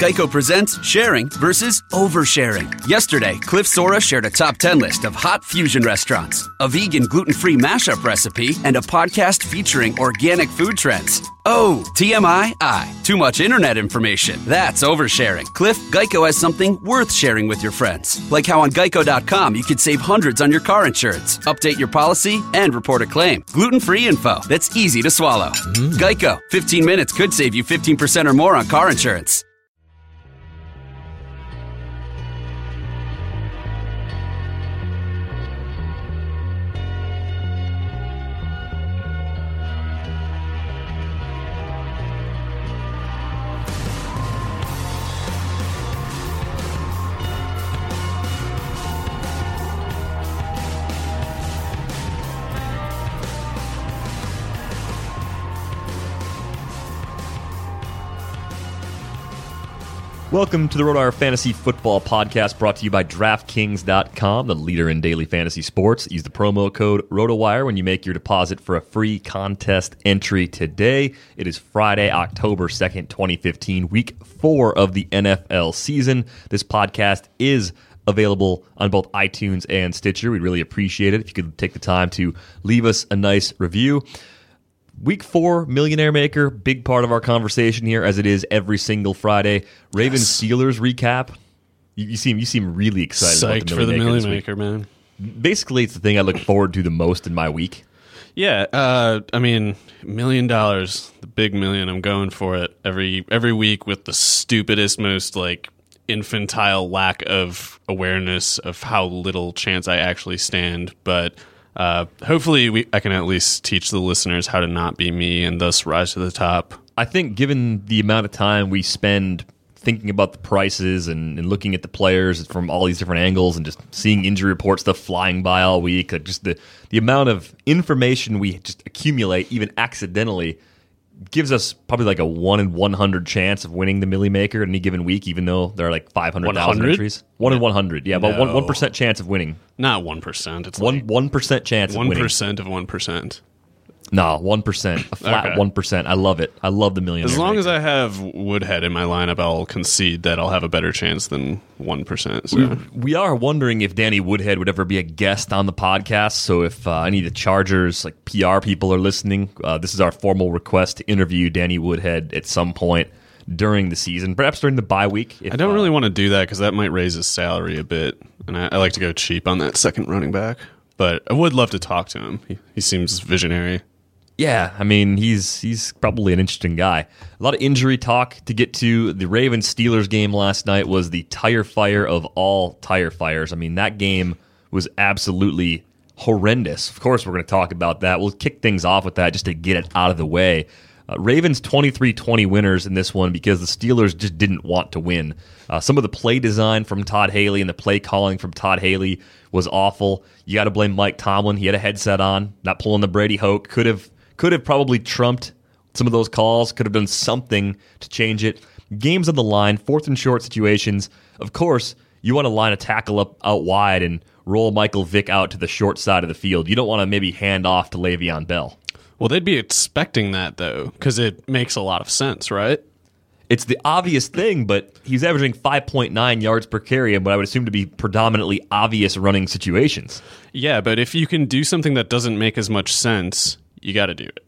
Geico presents sharing versus oversharing. Yesterday, Cliff Sora shared a top 10 list of hot fusion restaurants, a vegan gluten free mashup recipe, and a podcast featuring organic food trends. Oh, TMI, I. Too much internet information. That's oversharing. Cliff, Geico has something worth sharing with your friends. Like how on geico.com you could save hundreds on your car insurance, update your policy, and report a claim. Gluten free info that's easy to swallow. Mm. Geico, 15 minutes could save you 15% or more on car insurance. Welcome to the RotoWire Fantasy Football Podcast brought to you by DraftKings.com, the leader in daily fantasy sports. Use the promo code RotoWire when you make your deposit for a free contest entry today. It is Friday, October 2nd, 2015, week four of the NFL season. This podcast is available on both iTunes and Stitcher. We'd really appreciate it if you could take the time to leave us a nice review. Week four, Millionaire Maker, big part of our conversation here, as it is every single Friday. Ravens Steelers recap. You, you seem you seem really excited about the for the Million Maker this Million week. Maker, man. Basically, it's the thing I look forward to the most in my week. Yeah, uh, I mean, million dollars, the big million. I'm going for it every every week with the stupidest, most like infantile lack of awareness of how little chance I actually stand. But uh, hopefully, we, I can at least teach the listeners how to not be me and thus rise to the top. I think, given the amount of time we spend thinking about the prices and, and looking at the players from all these different angles and just seeing injury report stuff flying by all week, like just the, the amount of information we just accumulate, even accidentally, gives us probably like a one in one hundred chance of winning the Millie Maker in any given week, even though there are like five hundred thousand entries. One in one hundred, yeah, but one one percent chance of winning. Not 1%. It's One like one percent chance. 1% of 1%. Nah, one percent, a flat one I love it. I love the million. As long maker. as I have Woodhead in my lineup, I'll concede that I'll have a better chance than one percent. So. We, we, are wondering if Danny Woodhead would ever be a guest on the podcast. So if uh, any of the Chargers like PR people are listening, uh, this is our formal request to interview Danny Woodhead at some point during the season, perhaps during the bye week. If, I don't uh, really want to do that because that might raise his salary a bit, and I, I, like to go cheap on that second running back. But I would love to talk to him. He, he seems visionary. Yeah, I mean he's he's probably an interesting guy. A lot of injury talk to get to. The Ravens Steelers game last night was the tire fire of all tire fires. I mean that game was absolutely horrendous. Of course, we're going to talk about that. We'll kick things off with that just to get it out of the way. Uh, Ravens 23-20 winners in this one because the Steelers just didn't want to win. Uh, some of the play design from Todd Haley and the play calling from Todd Haley was awful. You got to blame Mike Tomlin. He had a headset on, not pulling the Brady Hoke. Could have could have probably trumped some of those calls. Could have done something to change it. Games on the line, fourth and short situations. Of course, you want to line a tackle up out wide and roll Michael Vick out to the short side of the field. You don't want to maybe hand off to Le'Veon Bell. Well, they'd be expecting that though, because it makes a lot of sense, right? It's the obvious thing, but he's averaging 5.9 yards per carry in what I would assume to be predominantly obvious running situations. Yeah, but if you can do something that doesn't make as much sense, you got to do it.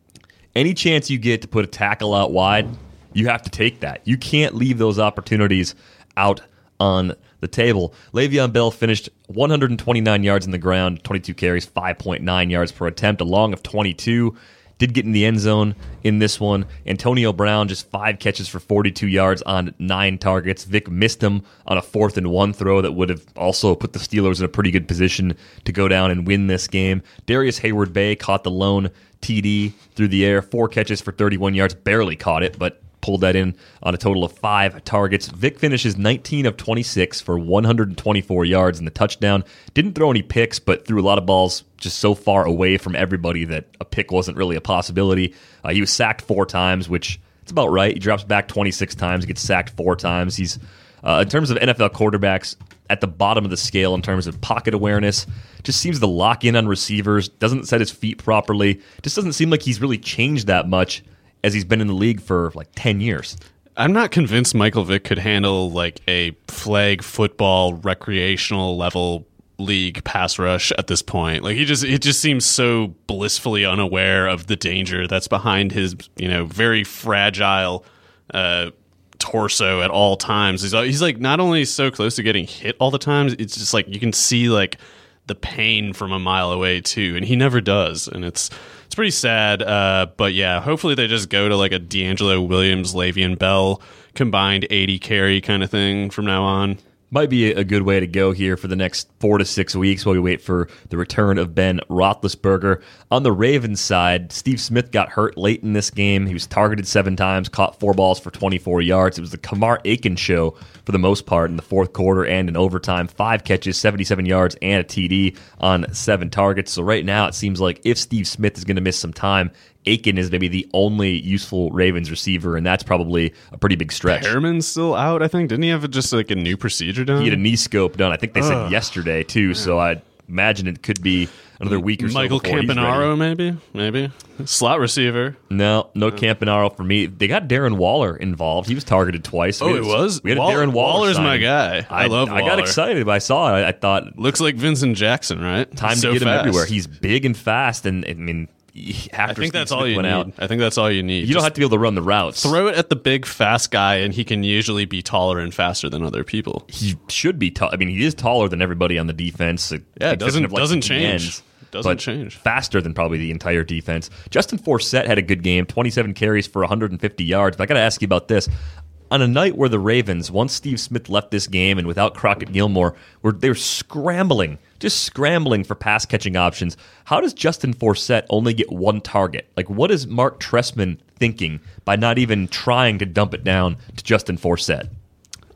Any chance you get to put a tackle out wide, you have to take that. You can't leave those opportunities out on the table. Le'Veon Bell finished 129 yards in the ground, 22 carries, 5.9 yards per attempt, a long of 22. Did get in the end zone in this one. Antonio Brown just five catches for 42 yards on nine targets. Vick missed him on a fourth and one throw that would have also put the Steelers in a pretty good position to go down and win this game. Darrius Heyward-Bey caught the lone TD through the air, four catches for 31 yards, barely caught it, but pulled that in on a total of five targets. Vick finishes 19 of 26 for 124 yards in the touchdown. Didn't throw any picks, but threw a lot of balls just so far away from everybody that a pick wasn't really a possibility. Uh, he was sacked four times, which it's about right. He drops back 26 times, gets sacked four times. He's uh, in terms of NFL quarterbacks at the bottom of the scale in terms of pocket awareness. Just seems to lock in on receivers. Doesn't set his feet properly. Just doesn't seem like he's really changed that much as he's been in the league for like 10 years. I'm not convinced Michael Vick could handle like a flag football recreational level league pass rush at this point. Like he just it just seems so blissfully unaware of the danger that's behind his, you know, very fragile uh torso at all times. He's he's like not only so close to getting hit all the time, it's just like you can see like the pain from a mile away too, and he never does, and it's it's pretty sad. Uh, but yeah, hopefully they just go to like a DeAngelo Williams, Le'Veon Bell combined eighty carry kind of thing from now on. Might be a good way to go here for the next four to six weeks while we wait for the return of Ben Roethlisberger. On the Ravens side, Steve Smith got hurt late in this game. He was targeted seven times, caught four balls for 24 yards. It was the Kamar Aiken show for the most part in the fourth quarter and in overtime. Five catches, 77 yards, and a TD on seven targets. So right now, it seems like if Steve Smith is going to miss some time, Aiken is maybe the only useful Ravens receiver, and that's probably a pretty big stretch. Perriman's still out, I think. Didn't he have just like a new procedure done? He had a knee scope done. I think they said yesterday too. So I imagine it could be another week or so. Michael before he's Campanaro, maybe, maybe slot receiver. No, no Campanaro for me. They got Darren Waller involved. He was targeted twice. Oh, it was? We had Waller- Darren Waller. Waller's my guy. I love I got excited. I saw it. I, I thought Looks like Vincent Jackson, right? time So to get him everywhere. He's big and fast, and I mean, I think that's all you went need. out, I think that's all you need. you don't have to be able to run the routes. throw it at the big fast guy, and he can usually be taller and faster than other people. he should be tall. I mean, he is taller than everybody on the defense. Yeah, it doesn't- like, doesn't change. ends, Doesn't change. Faster than probably the entire defense. Justin Forsett had a good game, 27 carries for 150 yards. But I got to ask you about this. On a night where the Ravens, once Steve Smith left this game and without Crockett Gilmore, were they were scrambling, just scrambling for pass catching options. How does Justin Forsett only get one target? Like, what is Marc Trestman thinking by not even trying to dump it down to Justin Forsett?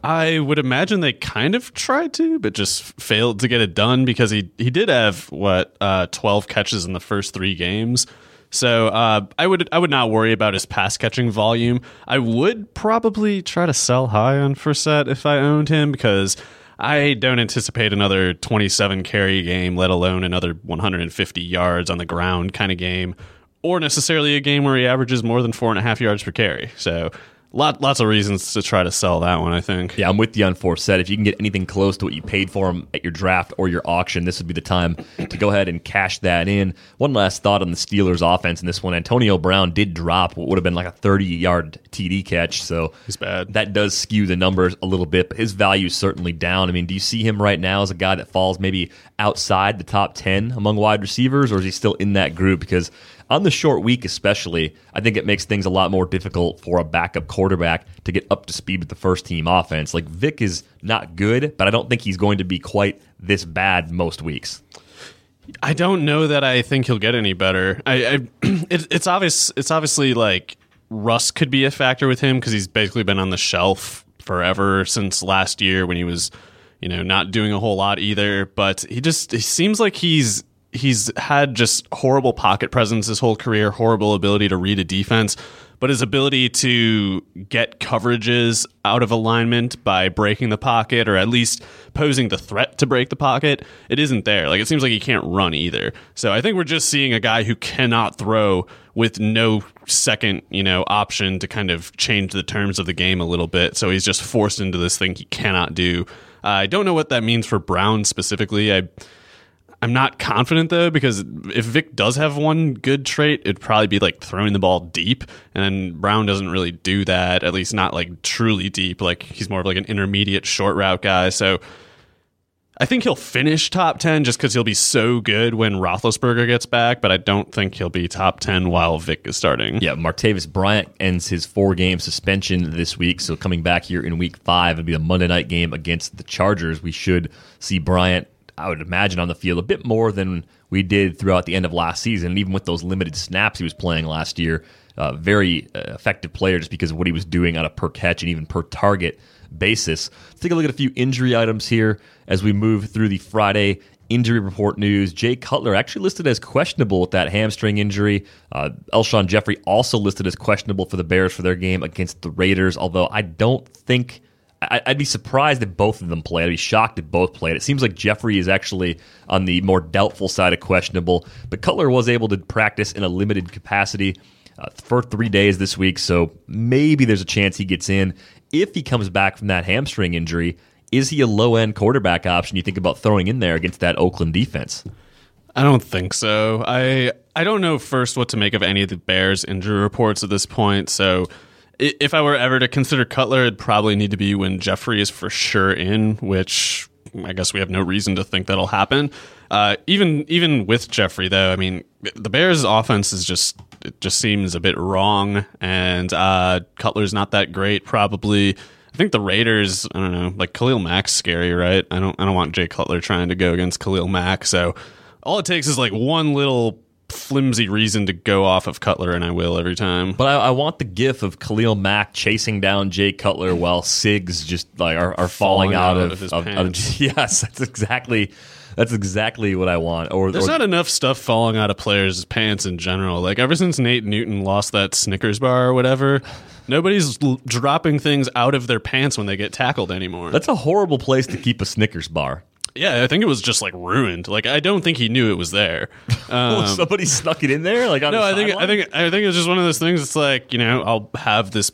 I would imagine they kind of tried to, but just failed to get it done because he he did have what uh, twelve catches in the first three games. So uh, I would I would not worry about his pass catching volume. I would probably try to sell high on Forsett if I owned him because I don't anticipate another 27 carry game, let alone another 150 yards on the ground kind of game, or necessarily a game where he averages more than four and a half yards per carry. So lot, lots of reasons to try to sell that one, I think. Yeah, I'm with you on Forsett. If you can get anything close to what you paid for him at your draft or your auction, this would be the time to go ahead and cash that in. One last thought on the Steelers' offense in this one. Antonio Brown did drop what would have been like a 30 yard TD catch, so He's bad. that does skew the numbers a little bit, but his value is certainly down. I mean, do you see him right now as a guy that falls maybe outside the top 10 among wide receivers, or is he still in that group? Because on the short week, especially, I think it makes things a lot more difficult for a backup quarterback to get up to speed with the first team offense. Like Vick is not good, but I don't think he's going to be quite this bad most weeks. I don't know that I think he'll get any better. I, I it, it's obvious. It's obviously like Russ could be a factor with him because he's basically been on the shelf forever since last year when he was, you know, not doing a whole lot either. But he just he seems like he's he's had just horrible pocket presence his whole career, horrible ability to read a defense, but his ability to get coverages out of alignment by breaking the pocket or at least posing the threat to break the pocket, it isn't there. Like it seems like he can't run either. So I think we're just seeing a guy who cannot throw with no second, you know, option to kind of change the terms of the game a little bit. So he's just forced into this thing he cannot do. Uh, I don't know what that means for Brown specifically. I I'm not confident though because if Vick does have one good trait, it'd probably be like throwing the ball deep, and Brown doesn't really do that. At least not like truly deep. Like he's more of like an intermediate short route guy. So I think he'll finish top ten just because he'll be so good when Roethlisberger gets back. But I don't think he'll be top ten while Vick is starting. Yeah, Martavis Bryant ends his four game suspension this week. So coming back here in week five, it'll be a Monday night game against the Chargers. We should see Bryant I would imagine on the field a bit more than we did throughout the end of last season. And even with those limited snaps he was playing last year, uh, very uh, effective player just because of what he was doing on a per catch and even per target basis. Let's take a look at a few injury items here as we move through the Friday injury report news. Jay Cutler actually listed as questionable with that hamstring injury. Uh, Alshon Jeffery also listed as questionable for the Bears for their game against the Raiders, although I don't think I'd be surprised if both of them play. I'd be shocked if both played. It seems like Jeffery is actually on the more doubtful side of questionable, but Cutler was able to practice in a limited capacity uh, for three days this week, so maybe there's a chance he gets in. If he comes back from that hamstring injury, is he a low end quarterback option you think about throwing in there against that Oakland defense? I don't think so. I I don't know first what to make of any of the Bears injury reports at this point, so if I were ever to consider Cutler, it'd probably need to be when Jeffery is for sure in, which I guess we have no reason to think that'll happen. Uh, even even with Jeffery, though, I mean, the Bears' offense is just it just seems a bit wrong, and uh, Cutler's not that great. Probably, I think the Raiders. I don't know, like Khalil Mack's scary, right? I don't I don't want Jay Cutler trying to go against Khalil Mack. So all it takes is like one little flimsy reason to go off of Cutler, and I will every time. But I, I want the gif of Khalil Mack chasing down Jay Cutler while Sigs just like are, are falling, falling, out, out of, his of, pants. Of, yes, that's exactly. That's exactly what I want. Or there's or, not enough stuff falling out of players' pants in general. Like ever since Nate Newton lost that Snickers bar or whatever, nobody's l- dropping things out of their pants when they get tackled anymore. That's a horrible place to keep a Snickers bar. Yeah, I think it was just like ruined. Like I don't think he knew it was there. Um, somebody snuck it in there. Like no, I think I think I think it's just one of those things. It's like you know I'll have this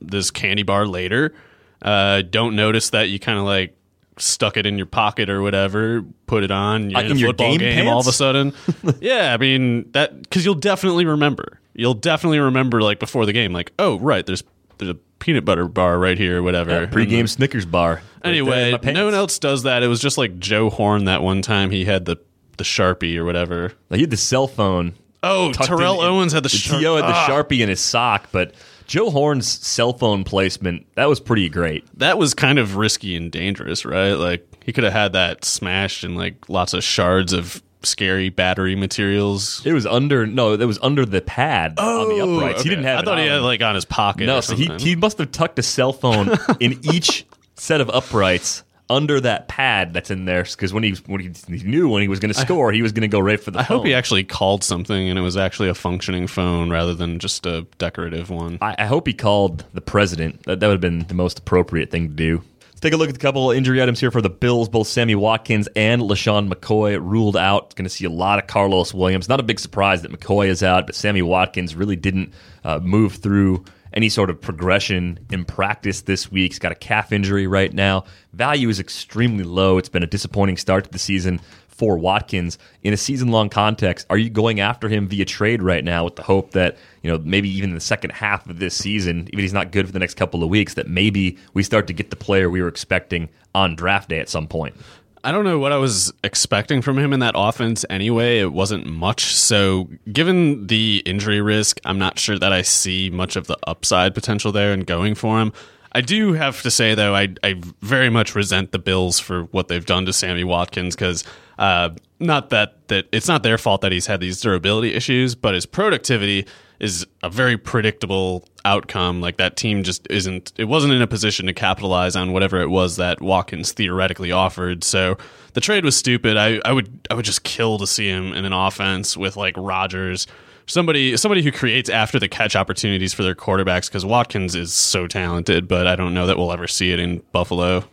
this candy bar later. Uh, don't notice that you kind of like stuck it in your pocket or whatever, put it on you're uh, in, in a football game, game all of a sudden. yeah, I mean that because you'll definitely remember. You'll definitely remember like before the game, like oh right, there's there's a peanut butter bar right here, whatever. Yeah, pregame and, Snickers bar. Right anyway, no one else does that. It was just like Joe Horn that one time he had the the Sharpie or whatever. he had the cell phone. Oh, Terrell in, Owens had the, the T.O. had the ah. Sharpie in his sock, but Joe Horn's cell phone placement, that was pretty great. That was kind of risky and dangerous, right? Like he could have had that smashed and like lots of shards of scary battery materials. It was under no, it was under the pad oh, on the oh, uprights. Okay. He didn't have. I thought he had like on his pocket. No, so he he must have tucked a cell phone in each set of uprights under that pad that's in there because when he when he, he, knew when he was going to score, he was going to go right for the. I phone. hope he actually called something and it was actually a functioning phone rather than just a decorative one. I, I hope he called the president. That, that would have been the most appropriate thing to do. Let's take a look at a couple injury items here for the Bills. Both Sammy Watkins and LeSean McCoy ruled out. Going to see a lot of Karlos Williams. Not a big surprise that McCoy is out, but Sammy Watkins really didn't uh, move through any sort of progression in practice this week. He's got a calf injury right now. Value is extremely low. It's been a disappointing start to the season for Watkins in a season long context. Are you going after him via trade right now with the hope that, you know, maybe even in the second half of this season, even if he's not good for the next couple of weeks, that maybe we start to get the player we were expecting on draft day at some point? I don't know what I was expecting from him in that offense anyway. It wasn't much. So, given the injury risk, I'm not sure that I see much of the upside potential there and going for him. I do have to say though, I I very much resent the Bills for what they've done to Sammy Watkins because uh, not that that it's not their fault that he's had these durability issues, but his productivity is a very predictable outcome. Like that team just isn't. It wasn't in a position to capitalize on whatever it was that Watkins theoretically offered. So the trade was stupid. I I would I would just kill to see him in an offense with like Rodgers somebody somebody who creates after the catch opportunities for their quarterbacks because Watkins is so talented, but I don't know that we'll ever see it in Buffalo.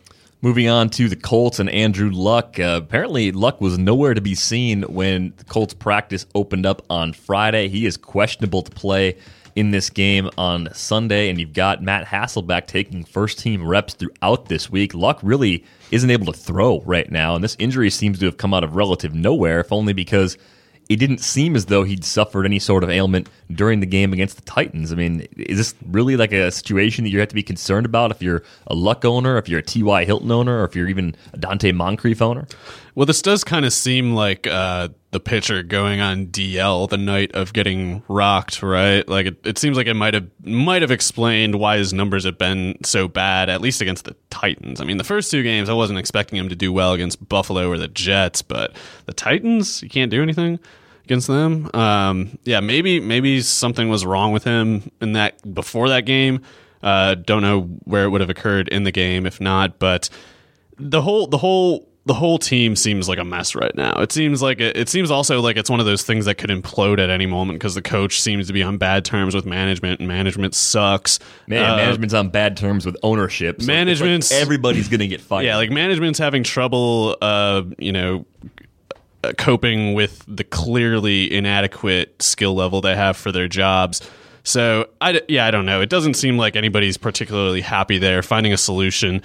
Moving on to the Colts and Andrew Luck. Uh, apparently, Luck was nowhere to be seen when the Colts practice opened up on Friday. He is questionable to play in this game on Sunday, and you've got Matt Hasselbeck taking first team reps throughout this week. Luck really isn't able to throw right now, and this injury seems to have come out of relative nowhere, if only because it didn't seem as though he'd suffered any sort of ailment during the game against the Titans. I mean, is this really like a situation that you have to be concerned about if you're a Luck owner, if you're a T.Y. Hilton owner, or if you're even a Donte Moncrief owner? Well, this does kind of seem like uh, the pitcher going on DL the night of getting rocked, right? Like it, it seems like it might have might have explained why his numbers have been so bad, at least against the Titans. I mean, the first two games I wasn't expecting him to do well against Buffalo or the Jets, but the Titans, you can't do anything against them. Um, yeah, maybe maybe something was wrong with him in that before that game. Uh, don't know where it would have occurred in the game if not, but the whole the whole the whole team seems like a mess right now. It seems like it, it seems also like it's one of those things that could implode at any moment because the coach seems to be on bad terms with management, and management sucks. Man, uh, management's on bad terms with ownership. So management's like everybody's going to get fired. Yeah, like management's having trouble. Uh, you know, uh, coping with the clearly inadequate skill level they have for their jobs. So, I, yeah, I don't know. It doesn't seem like anybody's particularly happy there. Finding a solution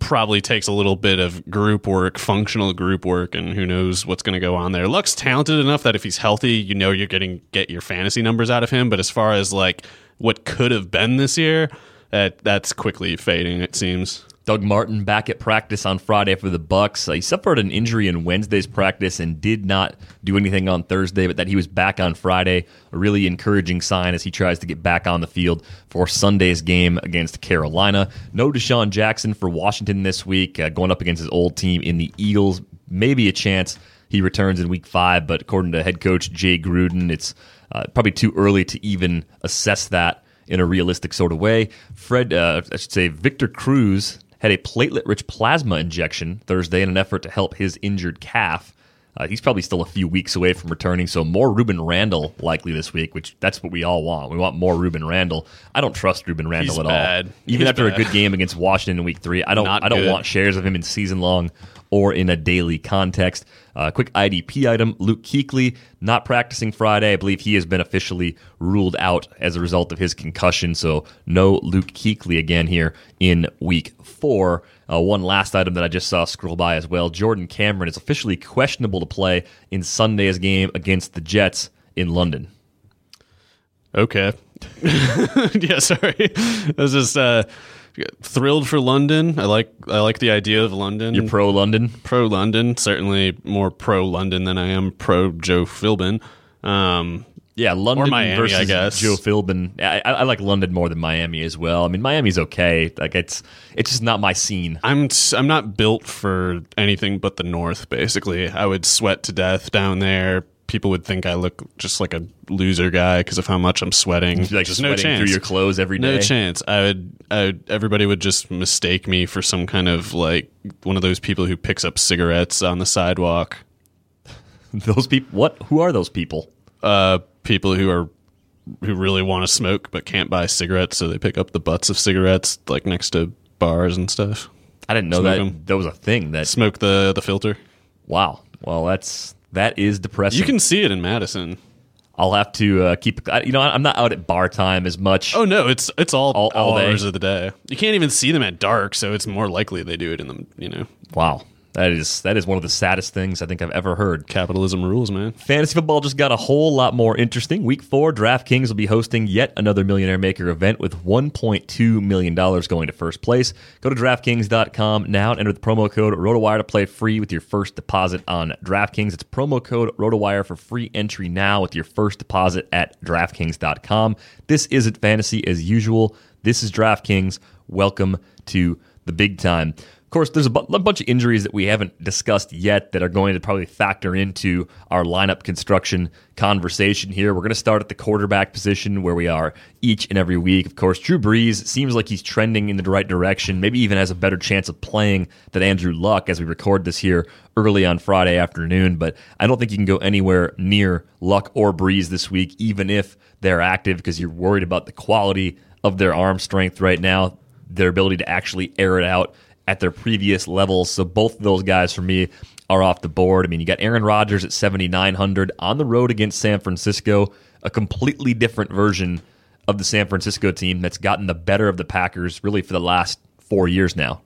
probably takes a little bit of group work, functional group work, and who knows what's going to go on there. Luck's talented enough that if he's healthy, you know you're getting get your fantasy numbers out of him. But as far as like what could have been this year, that that's quickly fading. It seems. Doug Martin back at practice on Friday for the Bucs. Uh, he suffered an injury in Wednesday's practice and did not do anything on Thursday, but that he was back on Friday, a really encouraging sign as he tries to get back on the field for Sunday's game against Carolina. No DeSean Jackson for Washington this week, uh, going up against his old team in the Eagles. Maybe a chance he returns in week five, but according to head coach Jay Gruden, it's uh, probably too early to even assess that in a realistic sort of way. Fred, uh, I should say, Victor Cruz had a platelet rich plasma injection Thursday in an effort to help his injured calf. Uh, he's probably still a few weeks away from returning, so more Rueben Randle likely this week, which that's what we all want. We want more Rueben Randle. I don't trust Rueben Randle he's at bad. all. Even He's after bad. a good game against Washington in week three, I don't Not I don't good. want shares of him in season long or in a daily context. Uh, quick IDP item Luke Kuechly not practicing Friday. I believe he has been officially ruled out as a result of his concussion. So, no Luke Kuechly again here in week four. Uh, one last item that I just saw scroll by as well Jordan Cameron is officially questionable to play in Sunday's game against the Jets in London. Okay. yeah, sorry. I was just uh, thrilled for London. I like I like the idea of London. You're pro London? pro London. Certainly more pro London than I am pro Joe Philbin. Um, Yeah, London Miami, I versus guess. Joe Philbin. I, I, I like London more than Miami as well. I mean, Miami's okay. Like it's it's just not my scene. I'm I'm not built for anything but the North. Basically, I would sweat to death down there. People would think I look just like a loser guy because of how much I'm sweating. Like just sweating no chance through your clothes every day. No chance. I would, I would. Everybody would just mistake me for some kind of like one of those people who picks up cigarettes on the sidewalk. Those people. What? Who are those people? Uh, people who are who really want to smoke but can't buy cigarettes, so they pick up the butts of cigarettes like next to bars and stuff. I didn't know Smoke that 'em. that was a thing. That Smoke the the filter. wow. Well, that's that is depressing. You can see it in Madison. I'll have to uh, keep. You know, I'm not out at bar time as much. Oh no, it's it's all All- all day? hours of the day. You can't even see them at dark, so it's more likely they do it in the you know Wow, that is that is one of the saddest things I think I've ever heard. capitalism rules, man. Fantasy football just got a whole lot more interesting. Week four, DraftKings will be hosting yet another Millionaire Maker event with $1.2 million going to first place. Go to DraftKings.com now and enter the promo code ROTOWIRE to play free with your first deposit on DraftKings. It's promo code ROTOWIRE for free entry now with your first deposit at DraftKings.com. This isn't fantasy as usual. This is DraftKings. Welcome to the big time. Of course, there's a, bu- bunch of injuries that we haven't discussed yet that are going to probably factor into our lineup construction conversation here. We're going to start at the quarterback position where we are each and every week. Of course, Drew Brees seems like he's trending in the right direction, maybe even has a better chance of playing than Andrew Luck as we record this here early on Friday afternoon. But I don't think you can go anywhere near Luck or Brees this week, even if they're active, because you're worried about the quality of their arm strength right now, their ability to actually air it out at their previous levels. So both of those guys for me are off the board. I mean, you got Aaron Rodgers at 7,900 on the road against San Francisco, a completely different version of the San Francisco team that's gotten the better of the Packers really for the last four years now.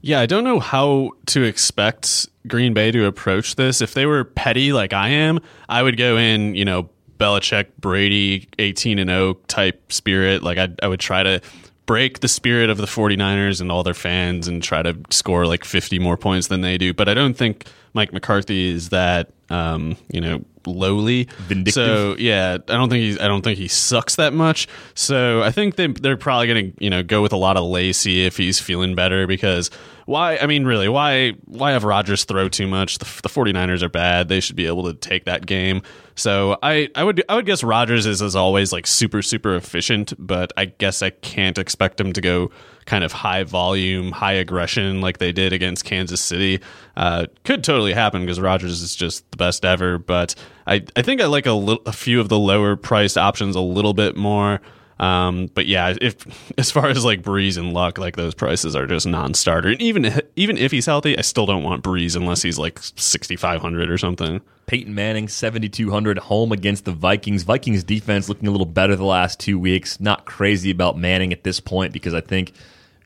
Yeah, I don't know how to expect Green Bay to approach this. If they were petty like I am, I would go in, you know, Belichick, Brady, 18 and 0 type spirit. Like I I would try to break the spirit of the 49ers and all their fans and try to score like 50 more points than they do. But I don't think Mike McCarthy is that um, you know, lowly. Vindictive. So yeah, I don't think he's I don't think he sucks that much. So I think they they're probably going to, you know, go with a lot of Lacy if he's feeling better because why I mean really, why why have Rodgers throw too much? The, the 49ers are bad. They should be able to take that game. So I I would I would guess Rodgers is as always like super super efficient, but I guess I can't expect him to go kind of high volume, high aggression like they did against Kansas City. Uh, could totally happen because Rodgers is just the best ever. But I, I think I like a, little, a few of the lower priced options a little bit more. Um, but yeah, if as far as like Brees and Luck, like those prices are just non-starter. And even even if he's healthy, I still don't want Brees unless he's like sixty five hundred or something. Peyton Manning, 7,200 home against the Vikings. Vikings defense looking a little better the last two weeks. Not crazy about Manning at this point because I think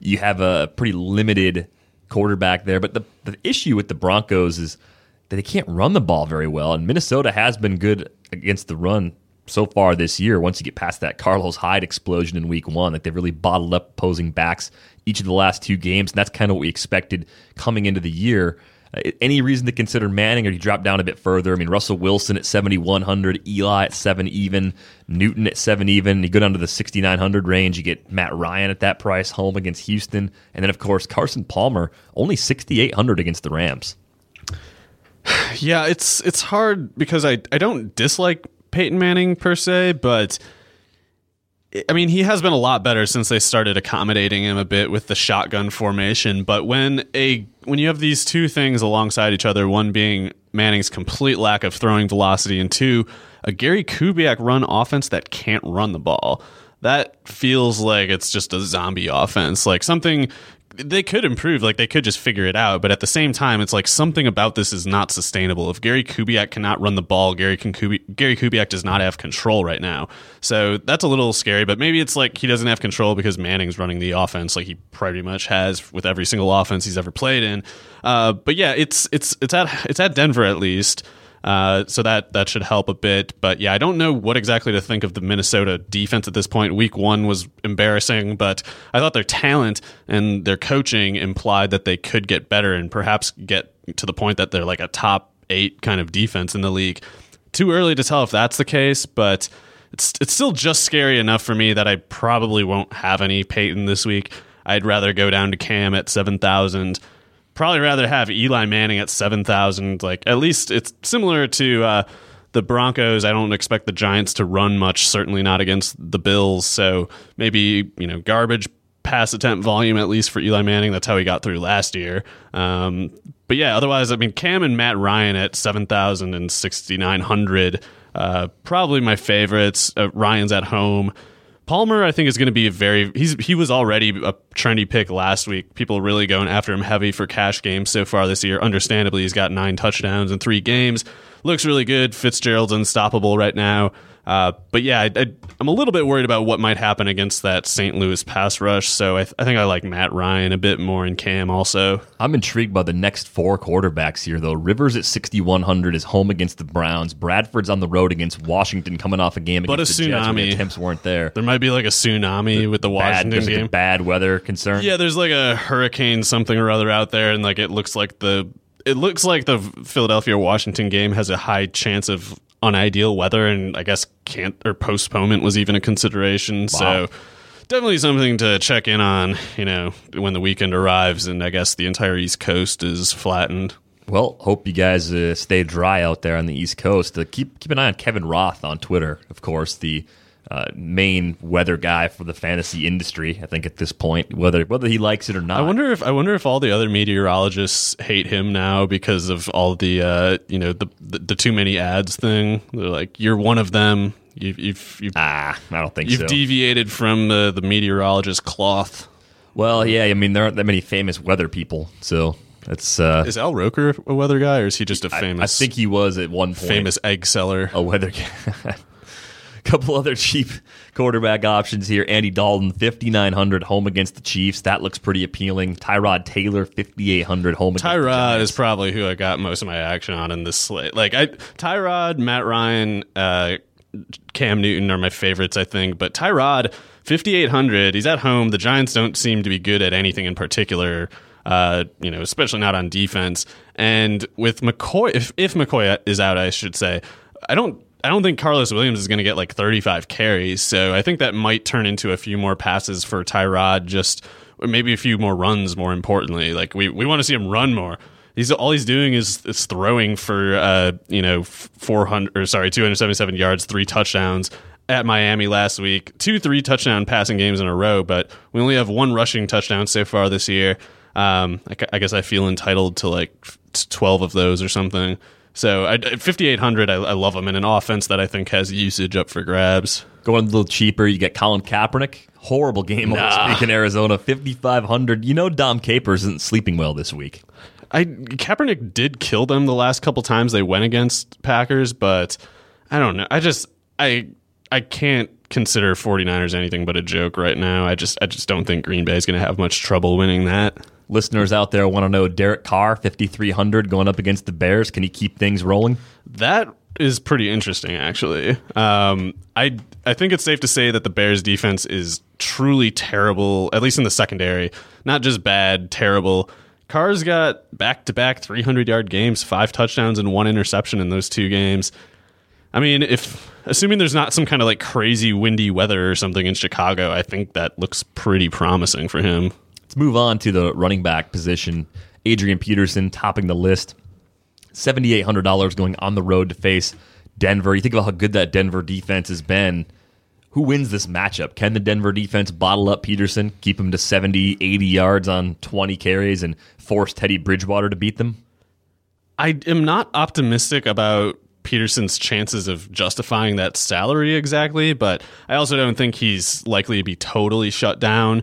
you have a pretty limited quarterback there. But the, the issue with the Broncos is that they can't run the ball very well. And Minnesota has been good against the run so far this year. Once you get past that Carlos Hyde explosion in week one, like they've really bottled up opposing backs each of the last two games. And that's kind of what we expected coming into the year. Uh, any reason to consider Manning, or you drop down a bit further? I mean, Russell Wilson at 7,100, Eli at 7 even, Newton at 7 even. You go down to the 6,900 range, you get Matt Ryan at that price, home against Houston. And then, of course, Carson Palmer, only 6,800 against the Rams. Yeah, it's it's hard because I I don't dislike Peyton Manning per se, but I mean he has been a lot better since they started accommodating him a bit with the shotgun formation. But when a when you have these two things alongside each other, one being Manning's complete lack of throwing velocity, and two a Gary Kubiak run offense that can't run the ball. That feels like it's just a zombie offense, like something they could improve, like they could just figure it out. But at the same time, it's like something about this is not sustainable. If Gary Kubiak cannot run the ball, Gary can Kubi- Gary Kubiak does not have control right now. So that's a little scary. But maybe it's like he doesn't have control because Manning's running the offense, like he pretty much has with every single offense he's ever played in. Uh, but yeah, it's it's it's at it's at Denver at least. Uh, so that that should help a bit. But yeah, I don't know what exactly to think of the Minnesota defense at this point. Week one was embarrassing, but I thought their talent and their coaching implied that they could get better and perhaps get to the point that they're like a top eight kind of defense in the league. Too early to tell if that's the case, but it's it's still just scary enough for me that I probably won't have any Peyton this week. I'd rather go down to Cam at seven thousand probably rather have Eli Manning at 7,000. Like, at least it's similar to uh, the Broncos. I don't expect the Giants to run much, certainly not against the Bills. So maybe, you know, garbage pass attempt volume at least for Eli Manning. That's how he got through last year. Um, but yeah, otherwise, I mean, Cam and Matt Ryan at 7,000 and 6,900. Uh, probably my favorites. Uh, Ryan's at home Palmer, I think, is going to be a very. He's he was already a trendy pick last week. People really going after him heavy for cash games so far this year. Understandably, he's got nine touchdowns in three games. Looks really good. Fitzgerald's unstoppable right now. Uh, but yeah, I, am a little bit worried about what might happen against that St. Louis pass rush. So I, th- I, think I like Matt Ryan a bit more in Cam also. I'm intrigued by the next four quarterbacks here, though. Rivers at 6,100 is home against the Browns. Bradford's on the road against Washington, coming off a game but against a the Jets tsunami. the attempts weren't there. There might be like a tsunami The with the bad, Washington like game. a bad weather concern. Yeah, there's like a hurricane something or other out there, and like it looks like the it looks like the Philadelphia Washington game has a high chance of unideal weather, and I guess can't or postponement was even a consideration. So definitely something to check in on. You know, when the weekend arrives, and I guess the entire East Coast is flattened. Well, hope you guys uh, stay dry out there on the East Coast. Uh, keep keep an eye on Kevin Roth on Twitter, of course, the uh, main weather guy for the fantasy industry. I think at this point, whether whether he likes it or not. I wonder if I wonder if all the other meteorologists hate him now because of all the uh, you know the, the the too many ads thing. They're like, you're one of them. You've you've you've, Ah, I don't think you've so. deviated from the the meteorologist cloth. well, yeah, I mean there aren't that many famous weather people, so that's. Uh, Is Al Roker a weather guy, or is he just a famous? I, think he was at one point famous egg seller. a weather guy. couple other cheap quarterback options here. Andy Dalton, 5,900 home against the Chiefs. That looks pretty appealing. Tyrod Taylor, 5,800 home against the Tyrod is probably who I got most of my action on in this slate. Like I, Tyrod, Matt Ryan, uh, Cam Newton are my favorites, I think. But Tyrod, fifty eight hundred. He's at home. The Giants don't seem to be good at anything in particular. Uh, you know, especially not on defense. And with McCoy, if if McCoy is out, I should say, I don't. I don't think Karlos Williams is going to get like 35 carries, so I think that might turn into a few more passes for Tyrod. Just maybe a few more runs. More importantly, like we, we want to see him run more. He's all he's doing is is throwing for uh you know 400 or sorry 277 yards, three touchdowns at Miami last week, two three touchdown passing games in a row, but we only have one rushing touchdown so far this year. Um, I, I guess I feel entitled to like 12 of those or something. So I, 5800, I, I love him in an offense that I think has usage up for grabs. Going a little cheaper, you get Colin Kaepernick. Horrible game last week in Arizona, 5,500. You know Dom Capers isn't sleeping well this week. I Kaepernick did kill them the last couple times they went against Packers, but I don't know. I just I I can't consider 49ers anything but a joke right now. I just I just don't think Green Bay is going to have much trouble winning that. Listeners out there want to know Derek Carr, 5,300 going up against the Bears. Can he keep things rolling? That is pretty interesting, actually. Um, I I think it's safe to say that the Bears' defense is truly terrible, at least in the secondary. Not just bad, terrible. Carr's got back to back 300 yard games, five touchdowns, and one interception in those two games. I mean, if assuming there's not some kind of like crazy windy weather or something in Chicago, I think that looks pretty promising for him. Let's move on to the running back position. Adrian Peterson topping the list. $7,800 going on the road to face Denver. You think about how good that Denver defense has been. Who wins this matchup? Can the Denver defense bottle up Peterson, keep him to 70, 80 yards on 20 carries, and force Teddy Bridgewater to beat them? I am not optimistic about Peterson's chances of justifying that salary exactly, but I also don't think he's likely to be totally shut down.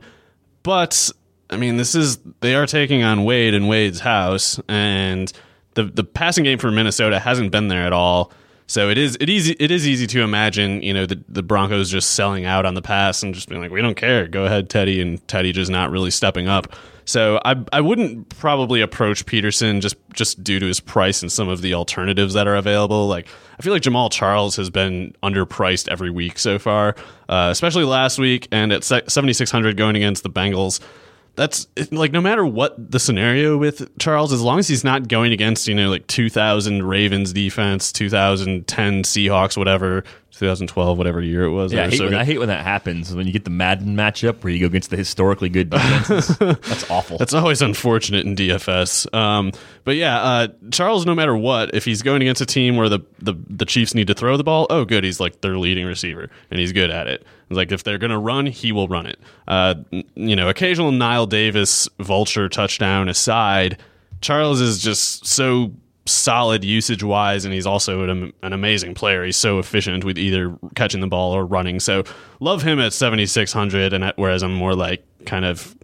But I mean, this is they are taking on Wade and Wade's house, and the the passing game for Minnesota hasn't been there at all. So it is it easy it is easy to imagine you know the the Broncos just selling out on the pass and just being like we don't care go ahead Teddy and Teddy just not really stepping up. So I I wouldn't probably approach Peterson just just due to his price and some of the alternatives that are available. Like I feel like Jamaal Charles has been underpriced every week so far, uh, especially last week and at seventy six hundred going against the Bengals that's like no matter what the scenario with Charles, as long as he's not going against you know like 2000 Ravens defense, 2010 Seahawks, whatever, 2012, whatever year it was. Yeah, I hate, so when. I hate when that happens. When you get the Madden matchup where you go against the historically good defenses. That's awful. That's always unfortunate in DFS. Um, but yeah, uh, Charles, no matter what, if he's going against a team where the, the, the Chiefs need to throw the ball, oh, good, he's like their leading receiver, and he's good at it. It's like if they're going to run, he will run it. Uh, you know, occasional Knile Davis vulture touchdown aside, Charles is just so solid usage wise, and he's also an, an, amazing player. He's so efficient with either catching the ball or running. So love him at 7,600, and whereas I'm more like kind of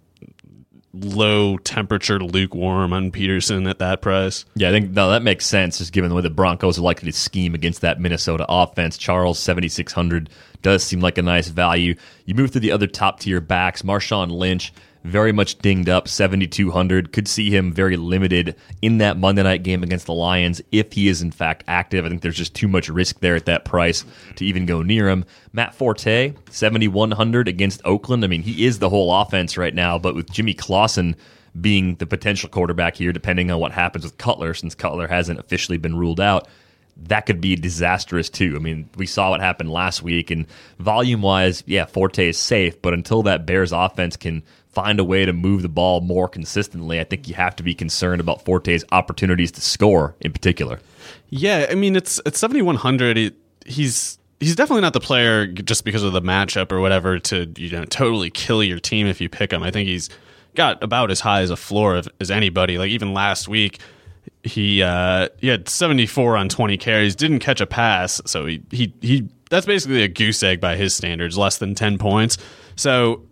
low temperature lukewarm on Peterson at that price. Yeah, I think no, that makes sense just given the way the Broncos are likely to scheme against that Minnesota offense. Charles 7600 does seem like a nice value. You move to the other top tier backs, Marshawn Lynch very much dinged up 7200 could see him very limited in that monday night game against the lions if he is in fact active. I think there's just too much risk there at that price to even go near him. Matt forte 7100 against oakland. I mean he is the whole offense right now but with jimmy clausen being the potential quarterback here depending on what happens with cutler since cutler hasn't officially been ruled out that could be disastrous too. I mean, we saw what happened last week, and volume wise, yeah, Forte is safe, but until that Bears offense can find a way to move the ball more consistently, I think you have to be concerned about Forte's opportunities to score in particular. Yeah, I mean it's it's 7100 he, he's he's definitely not the player just because of the matchup or whatever to you know totally kill your team if you pick him. I think he's got about as high as a floor as anybody. Like even last week he uh, he had 74 on 20 carries, didn't catch a pass, so he he he that's basically a goose egg by his standards, less than 10 points. So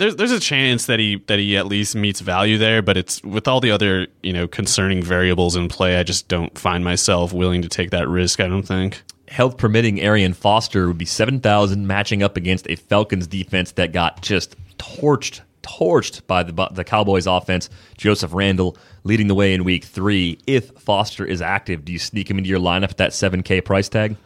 there's there's a chance that he that he at least meets value there, but it's with all the other you know concerning variables in play. I just don't find myself willing to take that risk. I don't think. Health permitting, Arian Foster would be seven thousand, matching up against a Falcons defense that got just torched, torched by the the Cowboys offense. Joseph Randle leading the way in Week Three. If Foster is active, do you sneak him into your lineup at that seven K price tag?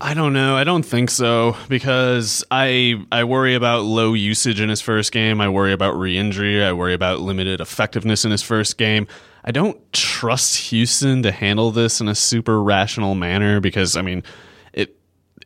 I don't know. I don't think so because I I worry about low usage in his first game. I worry about re-injury. I worry about limited effectiveness in his first game. I don't trust Houston to handle this in a super rational manner because I mean, it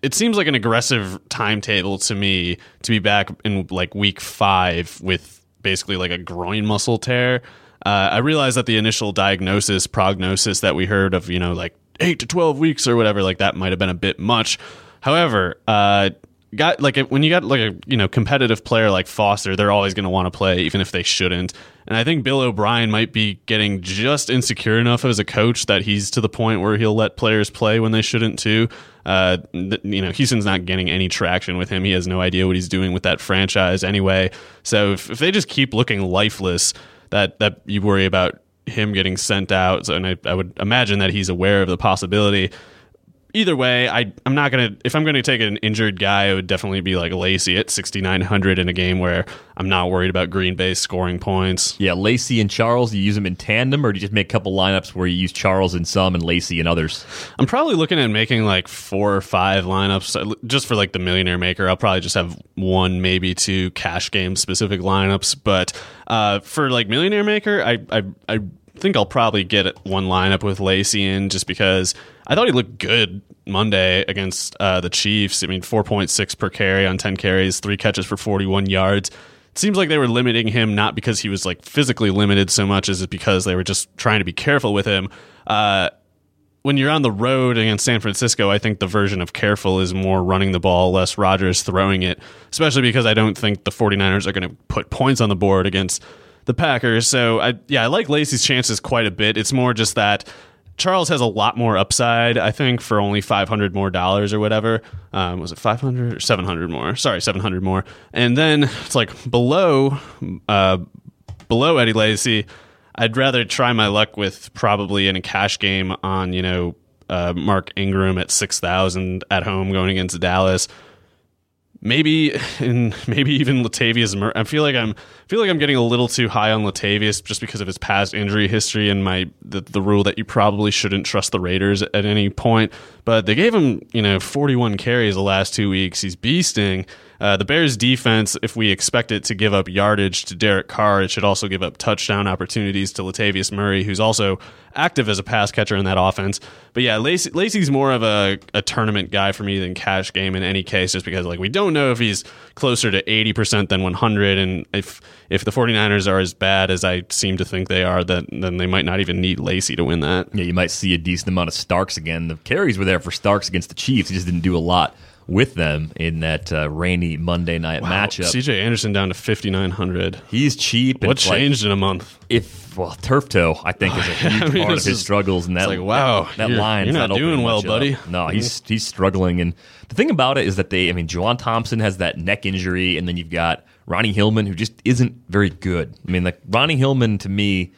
it seems like an aggressive timetable to me to be back in like week 5 with basically like a groin muscle tear. Uh, I realize that the initial diagnosis, prognosis that we heard of, you know, like eight to 12 weeks or whatever, like that might have been a bit much. However, uh, got like when you got like a you know competitive player like Foster, they're always going to want to play even if they shouldn't. And I think Bill O'Brien might be getting just insecure enough as a coach that he's to the point where he'll let players play when they shouldn't too. Uh, you know, Houston's not getting any traction with him. He has no idea what he's doing with that franchise anyway. So if, if they just keep looking lifeless, that that you worry about him getting sent out. So, and I, I would imagine that he's aware of the possibility either way, I I'm not gonna if I'm gonna take an injured guy, it would definitely be like Lacy at 6900 in a game where I'm not worried about Green Bay scoring points. Yeah, Lacy and Charles, you use them in tandem, or do you just make a couple lineups where you use Charles in some and Lacy in others? I'm probably looking at making like four or five lineups uh, just for like the millionaire maker. I'll probably just have one, maybe two cash game specific lineups, but uh, for like millionaire maker, I I I think I'll probably get one lineup with Lacy in just because I thought he looked good Monday against uh, the Chiefs. I mean, 4.6 per carry on 10 carries, three catches for 41 yards. It seems like they were limiting him not because he was like physically limited so much as because they were just trying to be careful with him. Uh, when you're on the road against San Francisco, I think the version of careful is more running the ball, less Rodgers throwing it, especially because I don't think the 49ers are going to put points on the board against the Packers. So I yeah, I like Lacy's chances quite a bit. It's more just that Charles has a lot more upside, I think, for only 500 more dollars or whatever. Um, was it 500 or 700 more? Sorry, 700 more. And then it's like below, uh, below Eddie Lacy, I'd rather try my luck with probably in a cash game on, you know, uh, Mark Ingram at 6,000 at home going against Dallas maybe and maybe even Latavius Murray. I feel like I'm I feel like I'm getting a little too high on Latavius just because of his past injury history and my the, the rule that you probably shouldn't trust the Raiders at any point. But they gave him you know 41 carries the last two weeks. He's beasting. Uh, the Bears defense, if we expect it to give up yardage to Derek Carr, it should also give up touchdown opportunities to Latavius Murray, who's also active as a pass catcher in that offense. But yeah, Lacy, Lacy's more of a, a tournament guy for me than cash game in any case, just because like we don't know if he's closer to 80% than 100. And if, if the 49ers are as bad as I seem to think they are, then, then they might not even need Lacy to win that. Yeah, you might see a decent amount of Starks again. The carries were there for Starks against the Chiefs. He just didn't do a lot with them in that uh, rainy Monday night matchup. CJ Anderson down to 5,900. He's cheap. and What it's like- changed in a month? if well, turf toe, I think is a huge I mean, part of his is- struggles, and that like, wow, that, that you're- line's you're not doing well, much up. buddy. No, he's he's struggling, and the thing about it is that they, I mean, Juwan Thompson has that neck injury, and then you've got Ronnie Hillman, who just isn't very good. I mean, like Ronnie Hillman to me.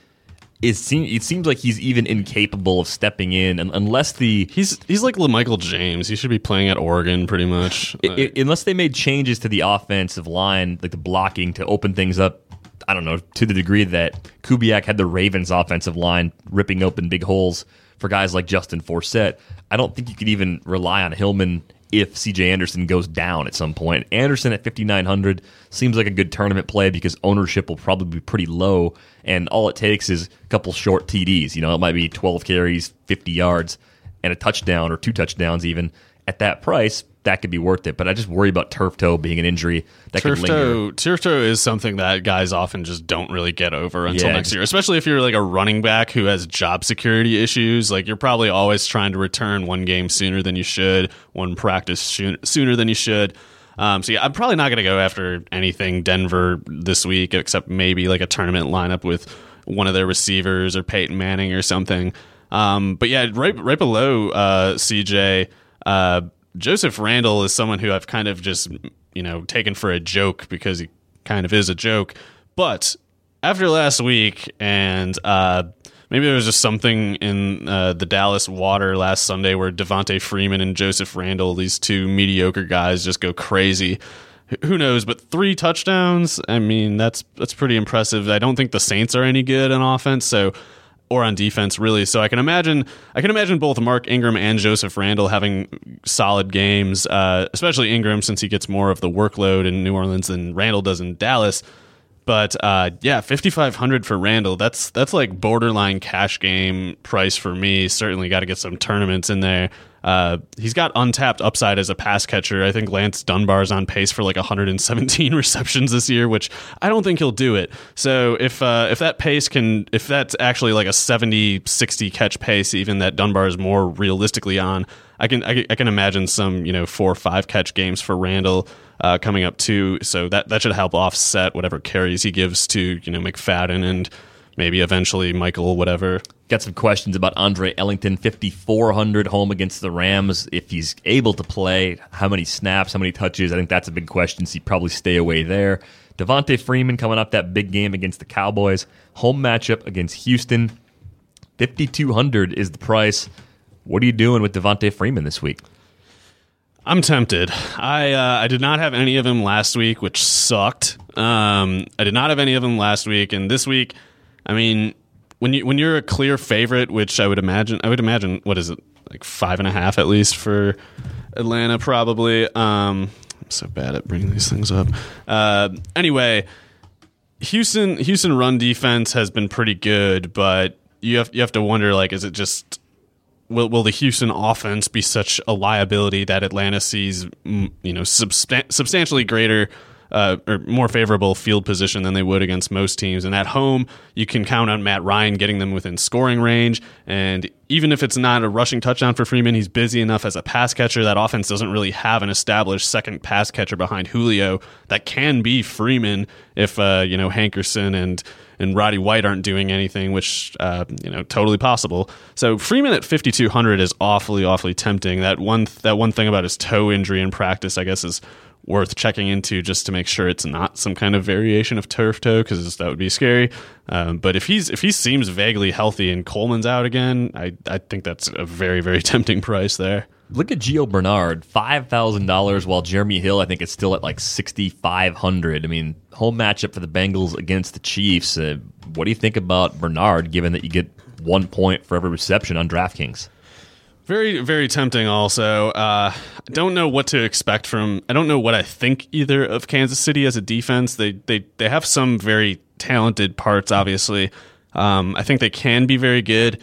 Is, seem- it seems like he's even incapable of stepping in, and unless the He's he's like LaMichael James. He should be playing at Oregon pretty much. I- I- unless they made changes to the offensive line, like the blocking, to open things up. I don't know to the degree that Kubiak had the Ravens' offensive line ripping open big holes for guys like Justin Forsett. I don't think you could even rely on Hillman if CJ Anderson goes down at some point. Anderson at 5,900 seems like a good tournament play because ownership will probably be pretty low, and all it takes is a couple short TDs. You know, it might be 12 carries, 50 yards, and a touchdown or two touchdowns even. At that price, that could be worth it. But I just worry about turf toe being an injury that Turf could linger. toe, turf toe is something that guys often just don't really get over until Yeah. next year. Especially if you're like a running back who has job security issues. Like you're probably always trying to return one game sooner than you should, one practice sooner, sooner than you should. Um, so yeah, I'm probably not going to go after anything Denver this week, except maybe like a tournament lineup with one of their receivers or Peyton Manning or something. Um, but yeah, right right below uh, CJ, uh, Joseph Randle is someone who I've kind of just you know taken for a joke because he kind of is a joke. But after last week, and uh, maybe there was just something in uh, the Dallas water last Sunday where Devonta Freeman and Joseph Randle, these two mediocre guys, just go crazy. Who knows? But three touchdowns. I mean, that's that's pretty impressive. I don't think the Saints are any good on offense, so or on defense really. So I can imagine I can imagine both Mark Ingram and Joseph Randle having solid games, uh, especially Ingram since he gets more of the workload in New Orleans than Randle does in Dallas. But uh, yeah, fifty five hundred for Randle. That's that's like borderline cash game price for me. Certainly got to get some tournaments in there. Uh, he's got untapped upside as a pass catcher. I think Lance Dunbar's on pace for like 117 receptions this year, which I don't think he'll do it. So if uh, if that pace can, if that's actually like a 70, 60 catch pace, even that Dunbar is more realistically on, I can I, I can imagine some you know four or five catch games for Randle uh, coming up too. So that that should help offset whatever carries he gives to you know McFadden and maybe eventually Michael whatever. Got some questions about Andre Ellington, 5,400 home against the Rams. If he's able to play, how many snaps, how many touches? I think that's a big question. So he'd probably stay away there. Devonta Freeman coming up that big game against the Cowboys. Home matchup against Houston. 5,200 is the price. What are you doing with Devonta Freeman this week? I'm tempted. I uh, I did not have any of them last week, which sucked. Um, I did not have any of them last week, and this week, I mean, when you when you're a clear favorite, which I would imagine, I would imagine, what is it, like five and a half at least for Atlanta, probably. Um, I'm so bad at bringing these things up. Uh, anyway, Houston Houston run defense has been pretty good, but you have you have to wonder like, is it just will will the Houston offense be such a liability that Atlanta sees mm, you know substan- substantially greater uh, or more favorable field position than they would against most teams? And at home, you can count on Matt Ryan getting them within scoring range. And even if it's not a rushing touchdown for Freeman, he's busy enough as a pass catcher. That offense doesn't really have an established second pass catcher behind Julio that can be Freeman if uh, you know Hankerson and and Roddy White aren't doing anything, which uh, you know totally possible. So Freeman at 5200 is awfully awfully tempting. That one that one thing about his toe injury in practice, I guess, is worth checking into just to make sure it's not some kind of variation of turf toe because that would be scary. Um, but if he's if he seems vaguely healthy and Coleman's out again, I I think that's a very very tempting price there. Look at Gio Bernard, five thousand dollars, while Jeremy Hill, I think, is still at like sixty five hundred. I mean, home matchup for the Bengals against the Chiefs. Uh, what do you think about Bernard, given that you get one point for every reception on DraftKings? Very, very tempting. Also, uh, I don't know what to expect from. I don't know what I think either of Kansas City as a defense. They they they have some very talented parts. Obviously, um, I think they can be very good.